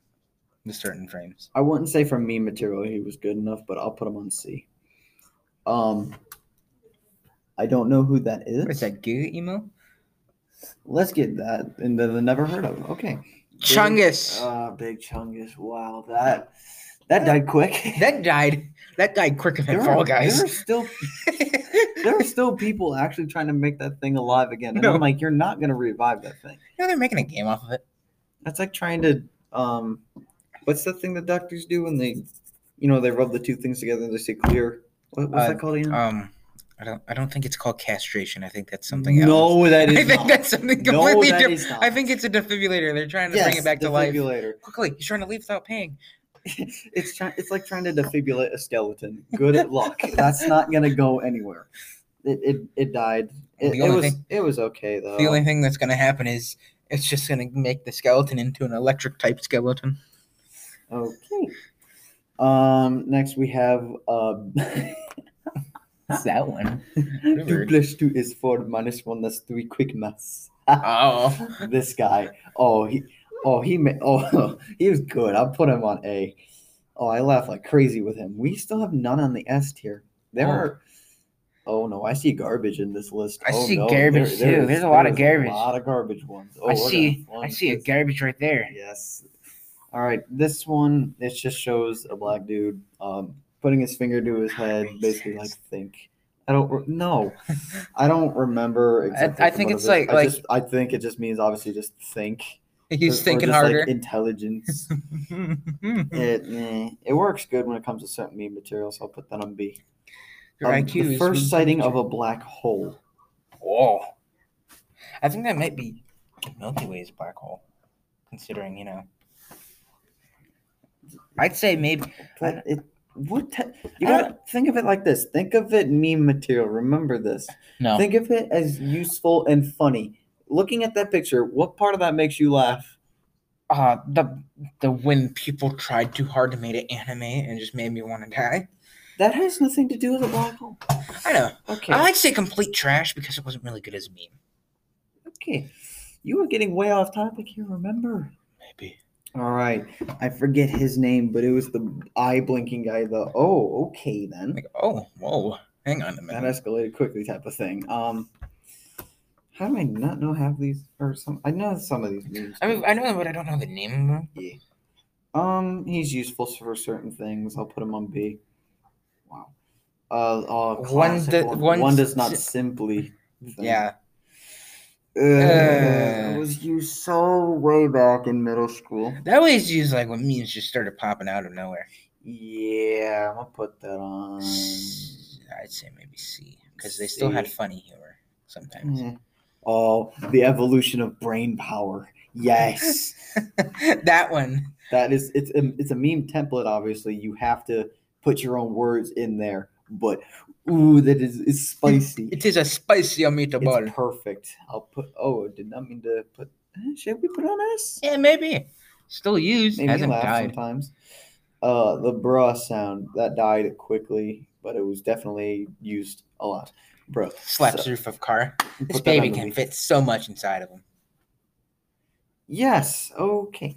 certain frames. I wouldn't say for meme material he was good enough, but I'll put him on C. Um, I don't know who that is. Is that, Giga Emo? Let's get that and the, the never heard of. Okay. Chungus. Ah, big Chungus. Wow, that that died quick. that died. That died quicker than there Fall are, Guys. There are still there are still people actually trying to make that thing alive again. And No. I'm like, you're not gonna revive that thing. Know, they're making a game off of it. That's like trying to um what's the thing that doctors do when they you know they rub the two things together and they say clear? What, what's Uh, that called again? Um, I don't. I don't think it's called castration. I think that's something else. no, that is I think not. that's something No, completely that different. not. I think it's a defibrillator. They're trying to bring it back to life. defibrillator. Quickly, he's trying to leave without paying. it's trying. It's like trying to defibrillate a skeleton. Good luck. That's not gonna go anywhere. It it, it died. It, The it only was thing- it was okay though. The only thing that's going to happen is it's just going to make the skeleton into an electric type skeleton. Okay. Um. Next we have um. What's that one? two plus two is four minus one. That's three. Quick maths. Oh, this guy. Oh he. Oh he. Ma- oh he was good. I'll put him on A. Oh I laugh like crazy with him. We still have none on the S tier. There Oh. are. Oh no, I see garbage in this list. I Oh, see no, garbage, too. is- There's a lot of garbage. A lot of garbage ones. Oh, I gonna see. I see a garbage right there. Yes. All right. This one, it just shows a black dude um, putting his finger to his head, basically like think. I don't re- no. I don't remember exactly. I from think it's like- I like- just I think it just means obviously just think. He's or- or thinking just, like, harder. intelligence. it eh, it works good when it comes to certain meme materials. So I'll put that on B. Your Um, IQ the first sighting of a black hole. Whoa. I think that might be Milky Way's black hole, considering you know. I'd say maybe. But it what te- you gotta think of it like this. Think of it meme material. Remember this. No. Think of it as useful and funny. Looking at that picture, what part of that makes you laugh? uh the the when people tried too hard to make it anime and just made me want to die. That has nothing to do with a black hole. I know. Okay. I like to say complete trash because it wasn't really good as a meme. okay. You were getting way off topic here, remember? Maybe. All right. I forget his name, but it was the eye blinking guy, the oh, okay then. Like, oh, whoa. Hang on a minute. That escalated quickly type of thing. Um how do I not know half these or some I know some of these. I mean, I know, them, but I don't know the name of them. Yeah. Um, he's useful for certain things. I'll put him on B. Wow. Uh, uh One do- one. one does not simply. thing. Yeah. Uh, it was used so way back in middle school. That was used like when memes just started popping out of nowhere. Yeah, I'm gonna put that on. I'd say maybe C because they still had funny humor sometimes. Eh. Oh, the evolution of brain power. Yes, that one. that is. It's a, it's a meme template. Obviously, you have to put your own words in there. But ooh, that is it's spicy. It is a spicy meatball. It's perfect. I'll put. Oh, did not mean to put. eh, Should we put on us? Yeah, maybe. Still used. Maybe Hasn't died. sometimes. Uh, the bra sound that died quickly, but it was definitely used a lot. Bro, Slaps So, roof of car. This baby can fit so much inside of him. Yes. Okay.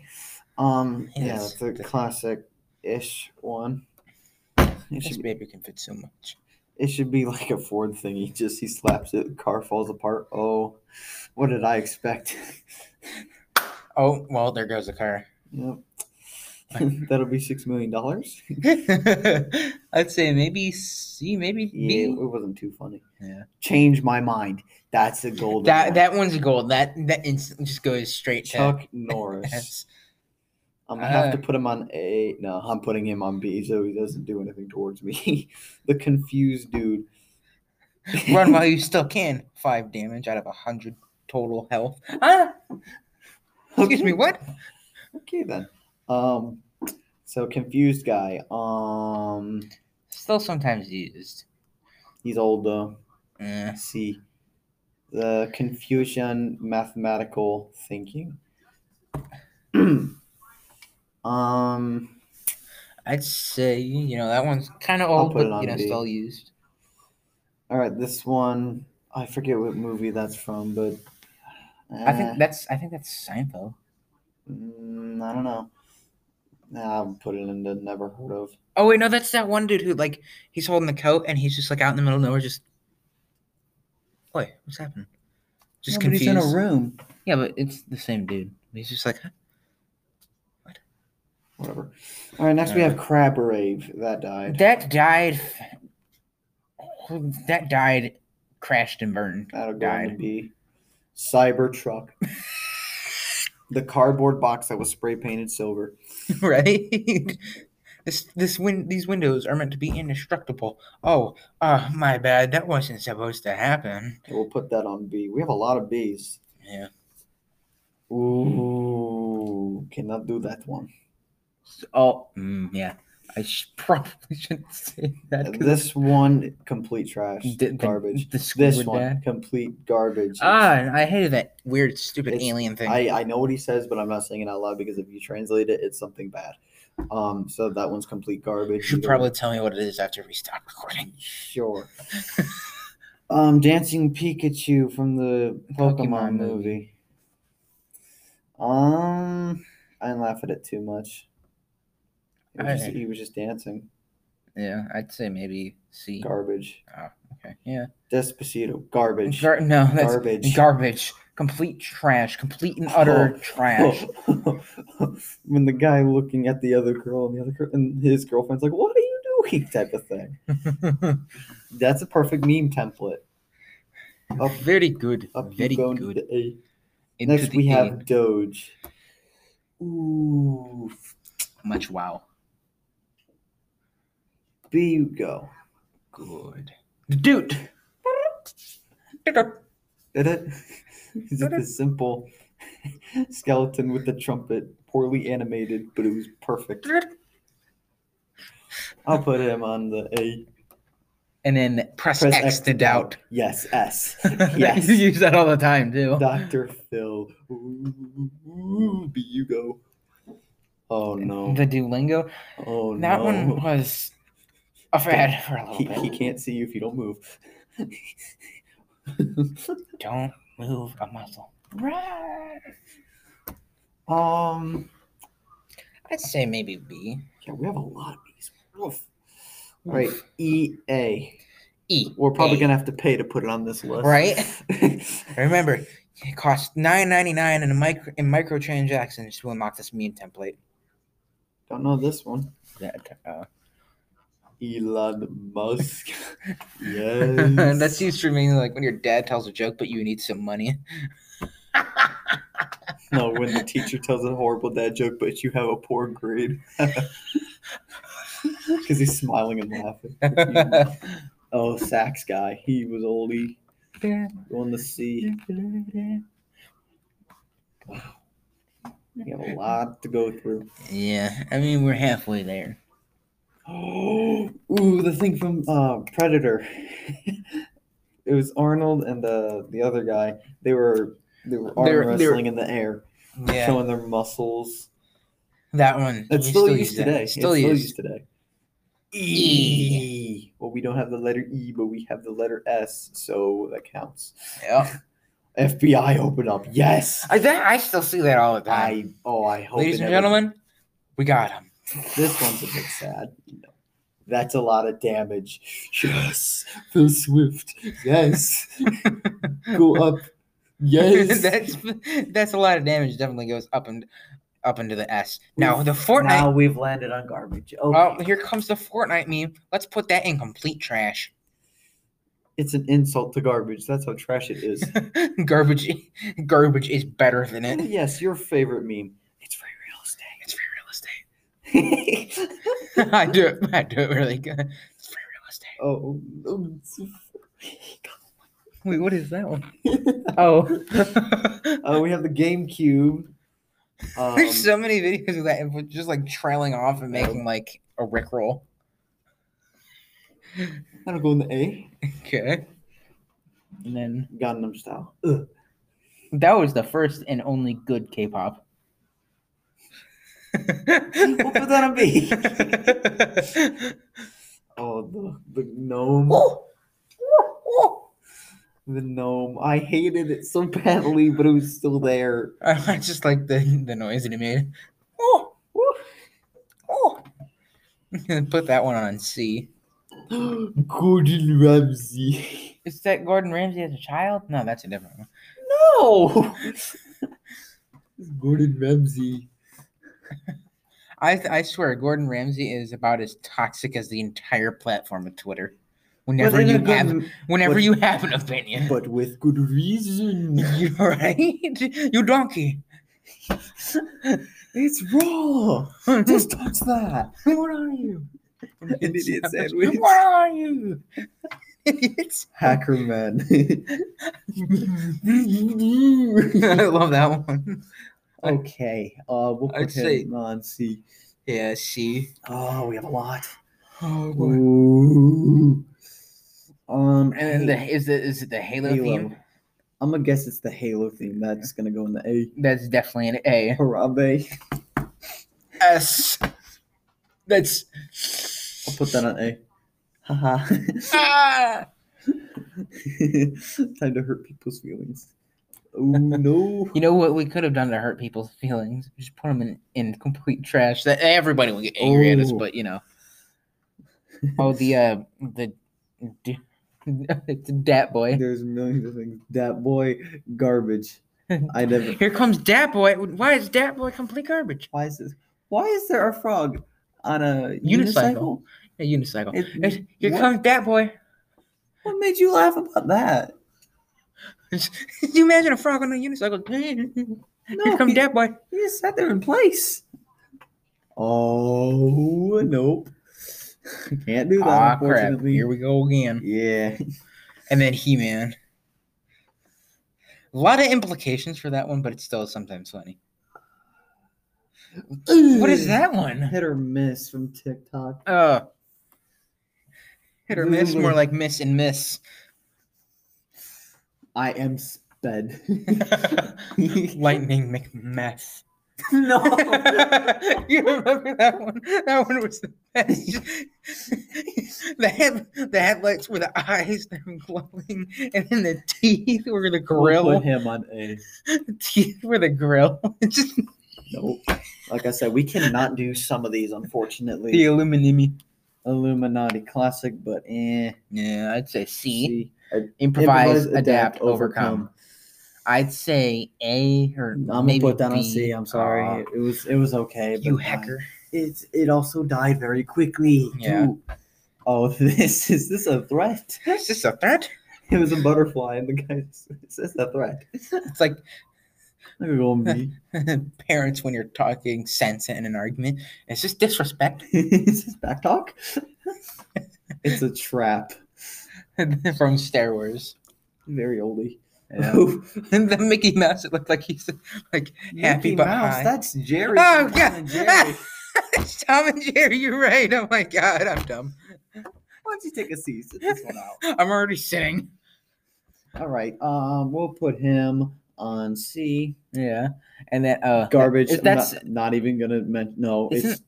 Um. Yeah, it's a classic-ish one. This baby can fit so much. It should be like a Ford thing. He just he slaps it, car falls apart. Oh, what did I expect? Oh, well, there goes the car. yep. That'll be six million dollars. I'd say maybe C, maybe Yeah, B. it wasn't too funny. Yeah. Change my mind. That's a gold. That one. that one's gold. That that instant just goes straight to Chuck Norris. I'm gonna have to put him on A. No, I'm putting him on B, so he doesn't do anything towards me. the confused dude. Run while you still can. Five damage out of a hundred total health. Ah, excuse me. What? Okay then. Um, so confused guy. Um, Still sometimes used. he's old though. Eh. C. The Confucian mathematical thinking. um, I'd say you know that one's kind of old, but you know B. still used. all right, this one I forget what movie that's from, but I eh, think that's I think that's Seinfeld. mm, I don't know. Nah, I'll put it in the never heard of. Oh wait, no, that's that one dude who like he's holding the coat and he's just like out in the middle of nowhere, just. Wait, what's happening? Just Yeah, but confused. he's in a room. Yeah, but it's the same dude. He's just like, huh? Whatever. All right, next we have Crab Rave. That died. that died that died, crashed and burned. That'll go Died. B. Cybertruck. the cardboard box that was spray painted silver. right? This this win these windows are meant to be indestructible. Oh, uh, my bad. That wasn't supposed to happen. We'll put that on B. We have a lot of B's. Yeah. Ooh, cannot do that one. Oh, mm, yeah. I sh- probably shouldn't say that. This one, complete trash. the- the- garbage. The, This one, dad. complete garbage. Ah, I hated that weird, stupid It's- alien thing. I, I know what he says, but I'm not saying it out loud because if you translate it, it's something bad. Um, so that one's complete garbage. you should probably tell me what it is after we stop recording. sure. um, Dancing Pikachu from the Pokemon, Pokemon movie. movie. Um, I didn't laugh at it too much. It was just- he was just dancing. Yeah, I'd say maybe C. Garbage. Oh, okay, yeah. Despacito. Garbage. Gar- no, that's Garbage. Garbage. Complete trash. Complete and utter Oh. trash. when the guy looking at the other girl and the other girl and his girlfriend's like, "What are you doing?" type of thing. That's a perfect meme template. Up, Very good. up Very you go into good. Next we have Doge. Ooh, much wow. B you go. Good. Dude. Did it? Is it the simple skeleton with the trumpet, poorly animated, but it was perfect. I'll put him on the A. And then press, Press X, to doubt. Yes, S. yes. You use that all the time too. Dr. Phil. Ooh, ooh, B you go. Oh no. The Duolingo. Oh That no. That one was a fad for a little He, bit. he can't see you if you don't move. Don't move a muscle. Right. um. I'd say maybe B. Yeah, we have a lot of these. Oof. All right, E A. E. We're probably A. gonna have to pay to put it on this list, Right? Remember, it costs nine ninety nine in a micro in microtransactions to unlock this meme template. Don't know this one. That, uh, Elon Musk. yes. That's used for me like when your dad tells a joke, but you need some money. No, when the teacher tells a horrible dad joke, but you have a poor grade. Because he's smiling and laughing. Oh, sax guy. He was oldie. Going to see. We have a lot to go through. yeah, I mean we're halfway there. Oh, ooh, the thing from uh, Predator. it was Arnold and the the other guy. They were they were arm They were- they were- wrestling in the air, Yeah, showing their muscles. that one. It's still, use used today. Still it's used. still used today. E. Well, we don't have the letter E, but we have the letter S, so that counts. Yeah. FBI open up. Yes. I that, I still see that all the time. I oh I hope. Ladies and never- gentlemen, we got him. This one's a bit sad. No. That's a lot of damage. Yes. Phil Swift. Yes. Go up. Yes. that's that's a lot of damage. Definitely goes up and up into the S. Now the Fortnite. Now we've landed on garbage. Okay. Oh, here comes the Fortnite meme. Let's put that in complete trash. It's an insult to garbage. That's how trash it is. garbage, garbage is better than it. Oh, yes, your favorite meme. It's free It's free real estate. real estate. I do it. I do it really good. It's free real estate. oh, oh, Wait, what is that one? Oh, uh, we have the GameCube. Um, there's so many videos of that just like trailing off and making like a rickroll. That'll go in the A. Okay. And then Gangnam Style. Ugh. that was the first and only good K-pop. We'll put that on B. Oh, the, the gnome. Oh! The gnome. I hated it so badly, but it was still there. I just like the the noise that it made. Oh, oh. Put that one on C. Gordon Ramsay. Is that Gordon Ramsay as a child? No, that's a different one. No! Gordon Ramsay. I I swear, Gordon Ramsay is about as toxic as the entire platform of Twitter. whenever you have whenever but- you have an opinion. but with good reason. You're right. You donkey. It's raw. Just touch that. what are you? An idiot sandwich. What are you? Idiots. Hacker man. I love that one. Okay. Uh, we'll I'd put say- him on C. Yeah, see. Oh, we have a lot. Oh, Ooh. Um, And then the is it is it the Halo, Halo. theme? I'm gonna guess it's the Halo theme. That's gonna go in the A. That's definitely an A. Harambe. S. That's I'll put that on A. Haha. ah! Time to hurt people's feelings. Oh no. You know what we could have done to hurt people's feelings? Just put them in, in complete trash. That everybody will get angry at us, Oh. but you know. Oh, the uh, the, it's Dat Boy. There's millions of things. Dat boy, garbage. I never. Here comes Dat Boy. Why is Dat Boy complete garbage? Why is this? Why is there a frog on a Unicycle. unicycle? A unicycle. It- It's- Here what, comes Dat Boy. what made you laugh about that? Can you imagine a frog on a unicycle? Here No, comes he, Dat Boy. he just sat there in place. Oh nope. Can't do that. Ah, crap. Here we go again. Yeah. And then He Man. A lot of implications for that one, but it's still sometimes funny. What is that one? Hit or miss from TikTok. Uh, hit or miss, more like miss and miss. I am sped. Lightning McMeth. no. you remember that one? That one was the best. the head, the headlights were the eyes that were glowing, and then the teeth were the We'll grill. put him on A. The teeth were the grill. Just Nope. Like I said, we cannot do some of these, unfortunately. the Illuminati. Illuminati classic, but eh. Yeah, I'd say C. C. Improvise, adapt, overcome. I'd say A or I'm gonna maybe put B. C. I'm sorry. Aw, it was it was okay. But you uh, hacker. It's it also died very quickly. Yeah. too. Oh, this is this a threat? Is this a threat? It was a butterfly, and the guy says a threat. It's like I'm go B. parents when you're talking sense in an argument. It's just disrespect is this back talk? it's a trap. from Star Wars. Very oldie. Yeah. and the Mickey Mouse, it looked like he's like happy Mickey but Mouse, high. that's Jerry. Oh, Tom God. and Jerry. it's Tom and Jerry. You're right. Oh my God, I'm dumb. Why don't you take a seat? Sit this one out. I'm already sitting. All right. Um, we'll put him on C. Yeah, and then uh, Garbage. is- I'm That's not, not even gonna mention. No, it's Isn't-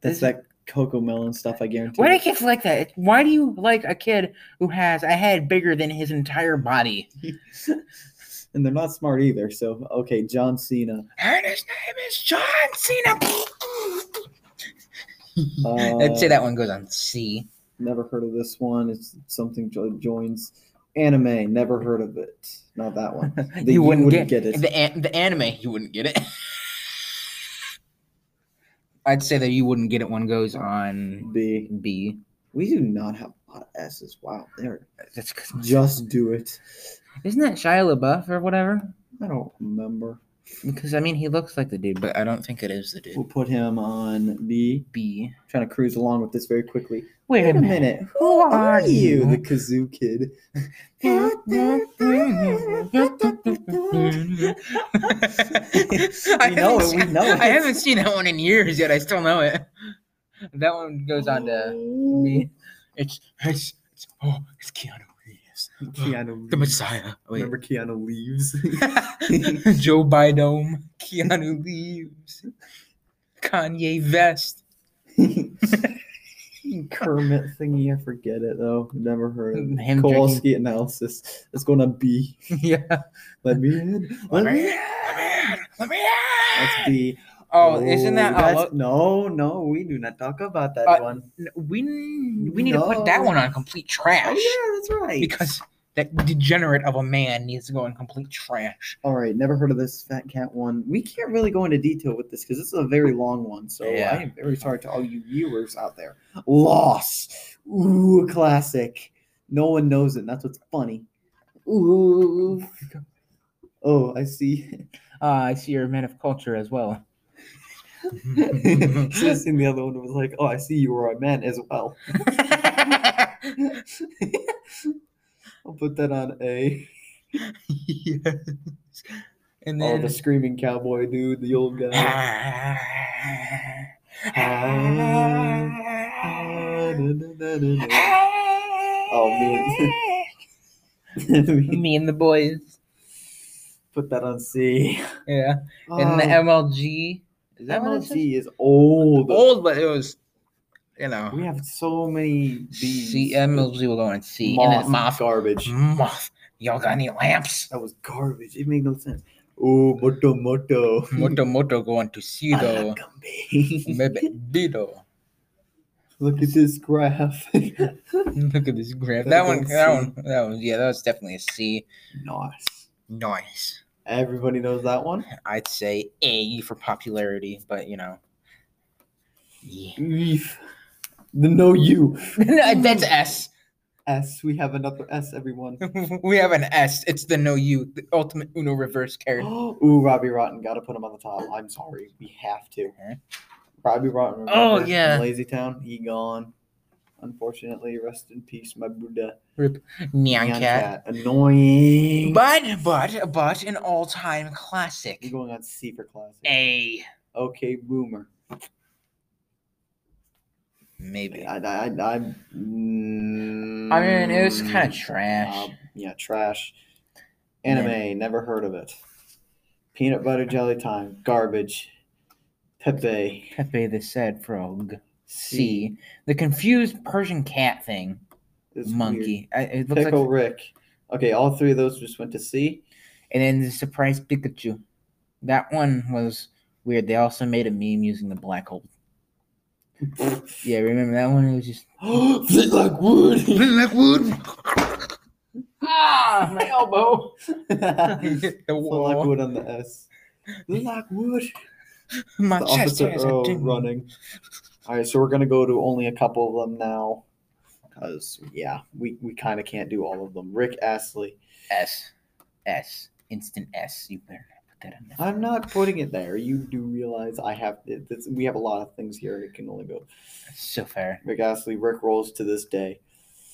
that's isn't- that Cocomelon stuff. I guarantee. why do kids like that? Why do you like a kid who has a head bigger than his entire body? and they're not smart either. So okay, John Cena. And his name is John Cena. Uh, I'd say that one goes on C. Never heard of this one. It's something jo- joins anime. Never heard of it. Not that one. The- you wouldn't, wouldn't get, get it. The, an- the anime, you wouldn't get it. I'd say that you wouldn't get it one goes on B. B. We do not have a lot of S's. Wow, there. That's 'cause- Just do it. isn't that Shia LaBeouf or whatever? I don't remember. Because I mean, he looks like the dude, but I don't think it is the dude. We'll put him on B. B. Trying to cruise along with this very quickly. Wait, Wait a minute. Who are you, the kazoo kid? I We know haven't it, we seen- know I haven't seen that one in years yet. I still know it. That one goes on to me. It's it's, it's oh, it's Keanu Reeves, Keanu. Oh, the Messiah. Wait, Remember Keanu leaves? Joe Biden, Keanu leaves. Kanye Kermit thingy, I forget it though. Never heard of it. Him Kowalski analysis. It's gonna be. Yeah. Let me in. Let Let me in. in. Let me in. Let me That's in. B. Oh, isn't that that's, uh, no, no, we do not talk about that Uh, one. we we need to put that one on complete trash Oh yeah, that's right. because that degenerate of a man needs to go in complete trash. All right, never heard of this fat cat one. We can't really go into detail with this because this is a very long one. So Yeah. I am very sorry to all you viewers out there. Loss, ooh, classic. No one knows it. And that's what's funny. Ooh. Oh, I see. Uh, I see you're a man of culture as well. Should seen the other one was like, "Oh, I see you are a man as well." I'll put that on A. yes. And then Oh, the screaming cowboy dude, the old guy. Oh, me. me and the boys. put that on C. Yeah. And the Oh, MLG. Is that what it says? MLG is old. Old, but it was, you know. We have so many B's. C MLG will go on C. and Moth, then Moth. garbage. Mm-hmm. Moth. Y'all got any lamps? That was garbage. It made no sense. Oh, moto moto. Moto Moto going to C though. Alakambe. Maybe Bido. Look at this graph. Look at this graph. Gotta That one, that one, that was yeah, that was definitely a C. nice. Nice. Everybody knows that one. I'd say A for popularity, but you know. Yeah. Eef. The no you. That's S. S. We have another S, everyone. we have an S. It's the no you, the ultimate Uno reverse card. Ooh, Robbie Rotten. Gotta put him on the top. I'm sorry. We have to. Huh? Robbie Rotten. Oh, remember, yeah. Lazy Town. He gone. Unfortunately, rest in peace, my Buddha. Rip Nyan Nyan Cat. Cat. Annoying. But but but an all-time We're classic. going on C for classic. A Okay, boomer. Maybe. I, I, I, mm, I mean, it was kind of trash. uh, yeah, trash. Anime, never heard of it. Peanut butter jelly time, garbage. Pepe, Pepe the sad frog. C. The confused Persian cat thing. weird. Monkey. I, it looks Pickle like. Rick. Okay, all three of those just went to C. And then the surprise Pikachu. That one was weird. They also made a meme using the black hole. Yeah, remember that one? It was just Fit like wood. like wood. ah, my elbow. the the like wood on the S. Like wood. My The chest officer has a running. All right, so we're gonna go to only a couple of them now, because yeah, we we kind of can't do all of them. Rick Astley. S. S. Instant S. You better not put that in there. I'm not putting it there. You do realize I have this, we have a lot of things here. It can only go so fair. Rick Astley. Rick rolls to this day.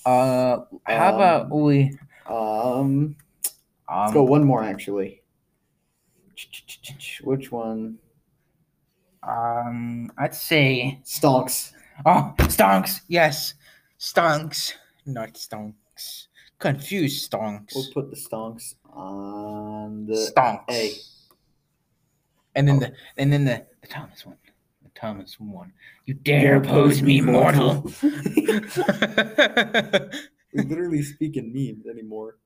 Uh, how about Um, we? Um, let's Um, go one more actually. Which one? um, I'd say. Stonks. Oh, stonks. Yes, stonks. Not stonks. Confused stonks. We'll put the stonks on the stonks. A. And then Oh. the and then the, the Thomas one. The Thomas one. You dare oppose me, mortal. we literally speak in memes anymore.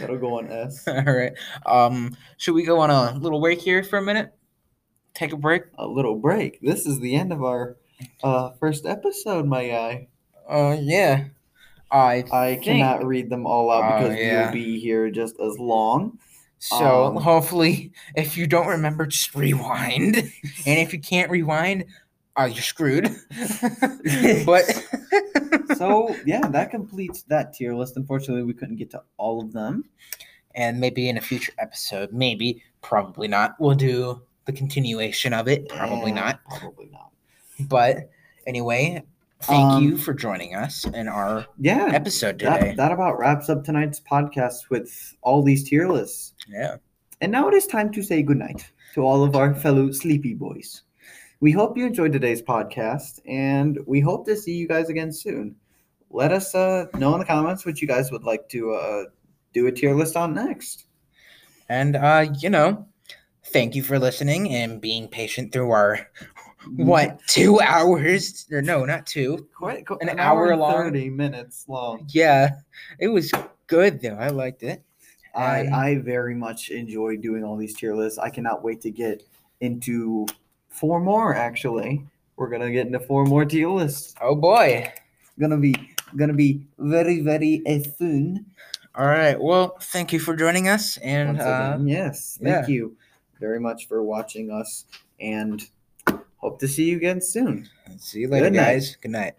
That'll go on S. All right. Um, should we go on a little break here for a minute? Take a break. A little break. This is the end of our uh, first episode, my guy. Uh, yeah. I I think- cannot read them all out because yeah. we'll be here just as long. So Um, hopefully, if you don't remember, just rewind. and if you can't rewind, uh, you're screwed. but So yeah, that completes that tier list. Unfortunately, we couldn't get to all of them. and maybe in a future episode, maybe, probably not, we'll do the continuation of it. Probably Eh, not. Probably not. But anyway, thank Um, you for joining us in our Yeah. episode today. That, that about wraps up tonight's podcast with all these tier lists. Yeah. And now it is time to say goodnight to all of our fellow Sleepy Bois. We hope you enjoyed today's podcast, and we hope to see you guys again soon. Let us uh, know in the comments what you guys would like to uh, do a tier list on next. And uh, you know, thank you for listening and being patient through our what two hours or no, not two. Quite, quite An an, hour hour, long? 30 minutes long. Yeah, it was good though. I liked it. I, I very much enjoy doing all these tier lists. I cannot wait to get into four more, actually. We're going to get into four more tier lists. Oh boy. Gonna be gonna be very very soon. All right. Well, thank you for joining us, and uh, yes, thank yeah. you very much for watching us, and hope to see you again soon. see you later, Good night. guys. Good night.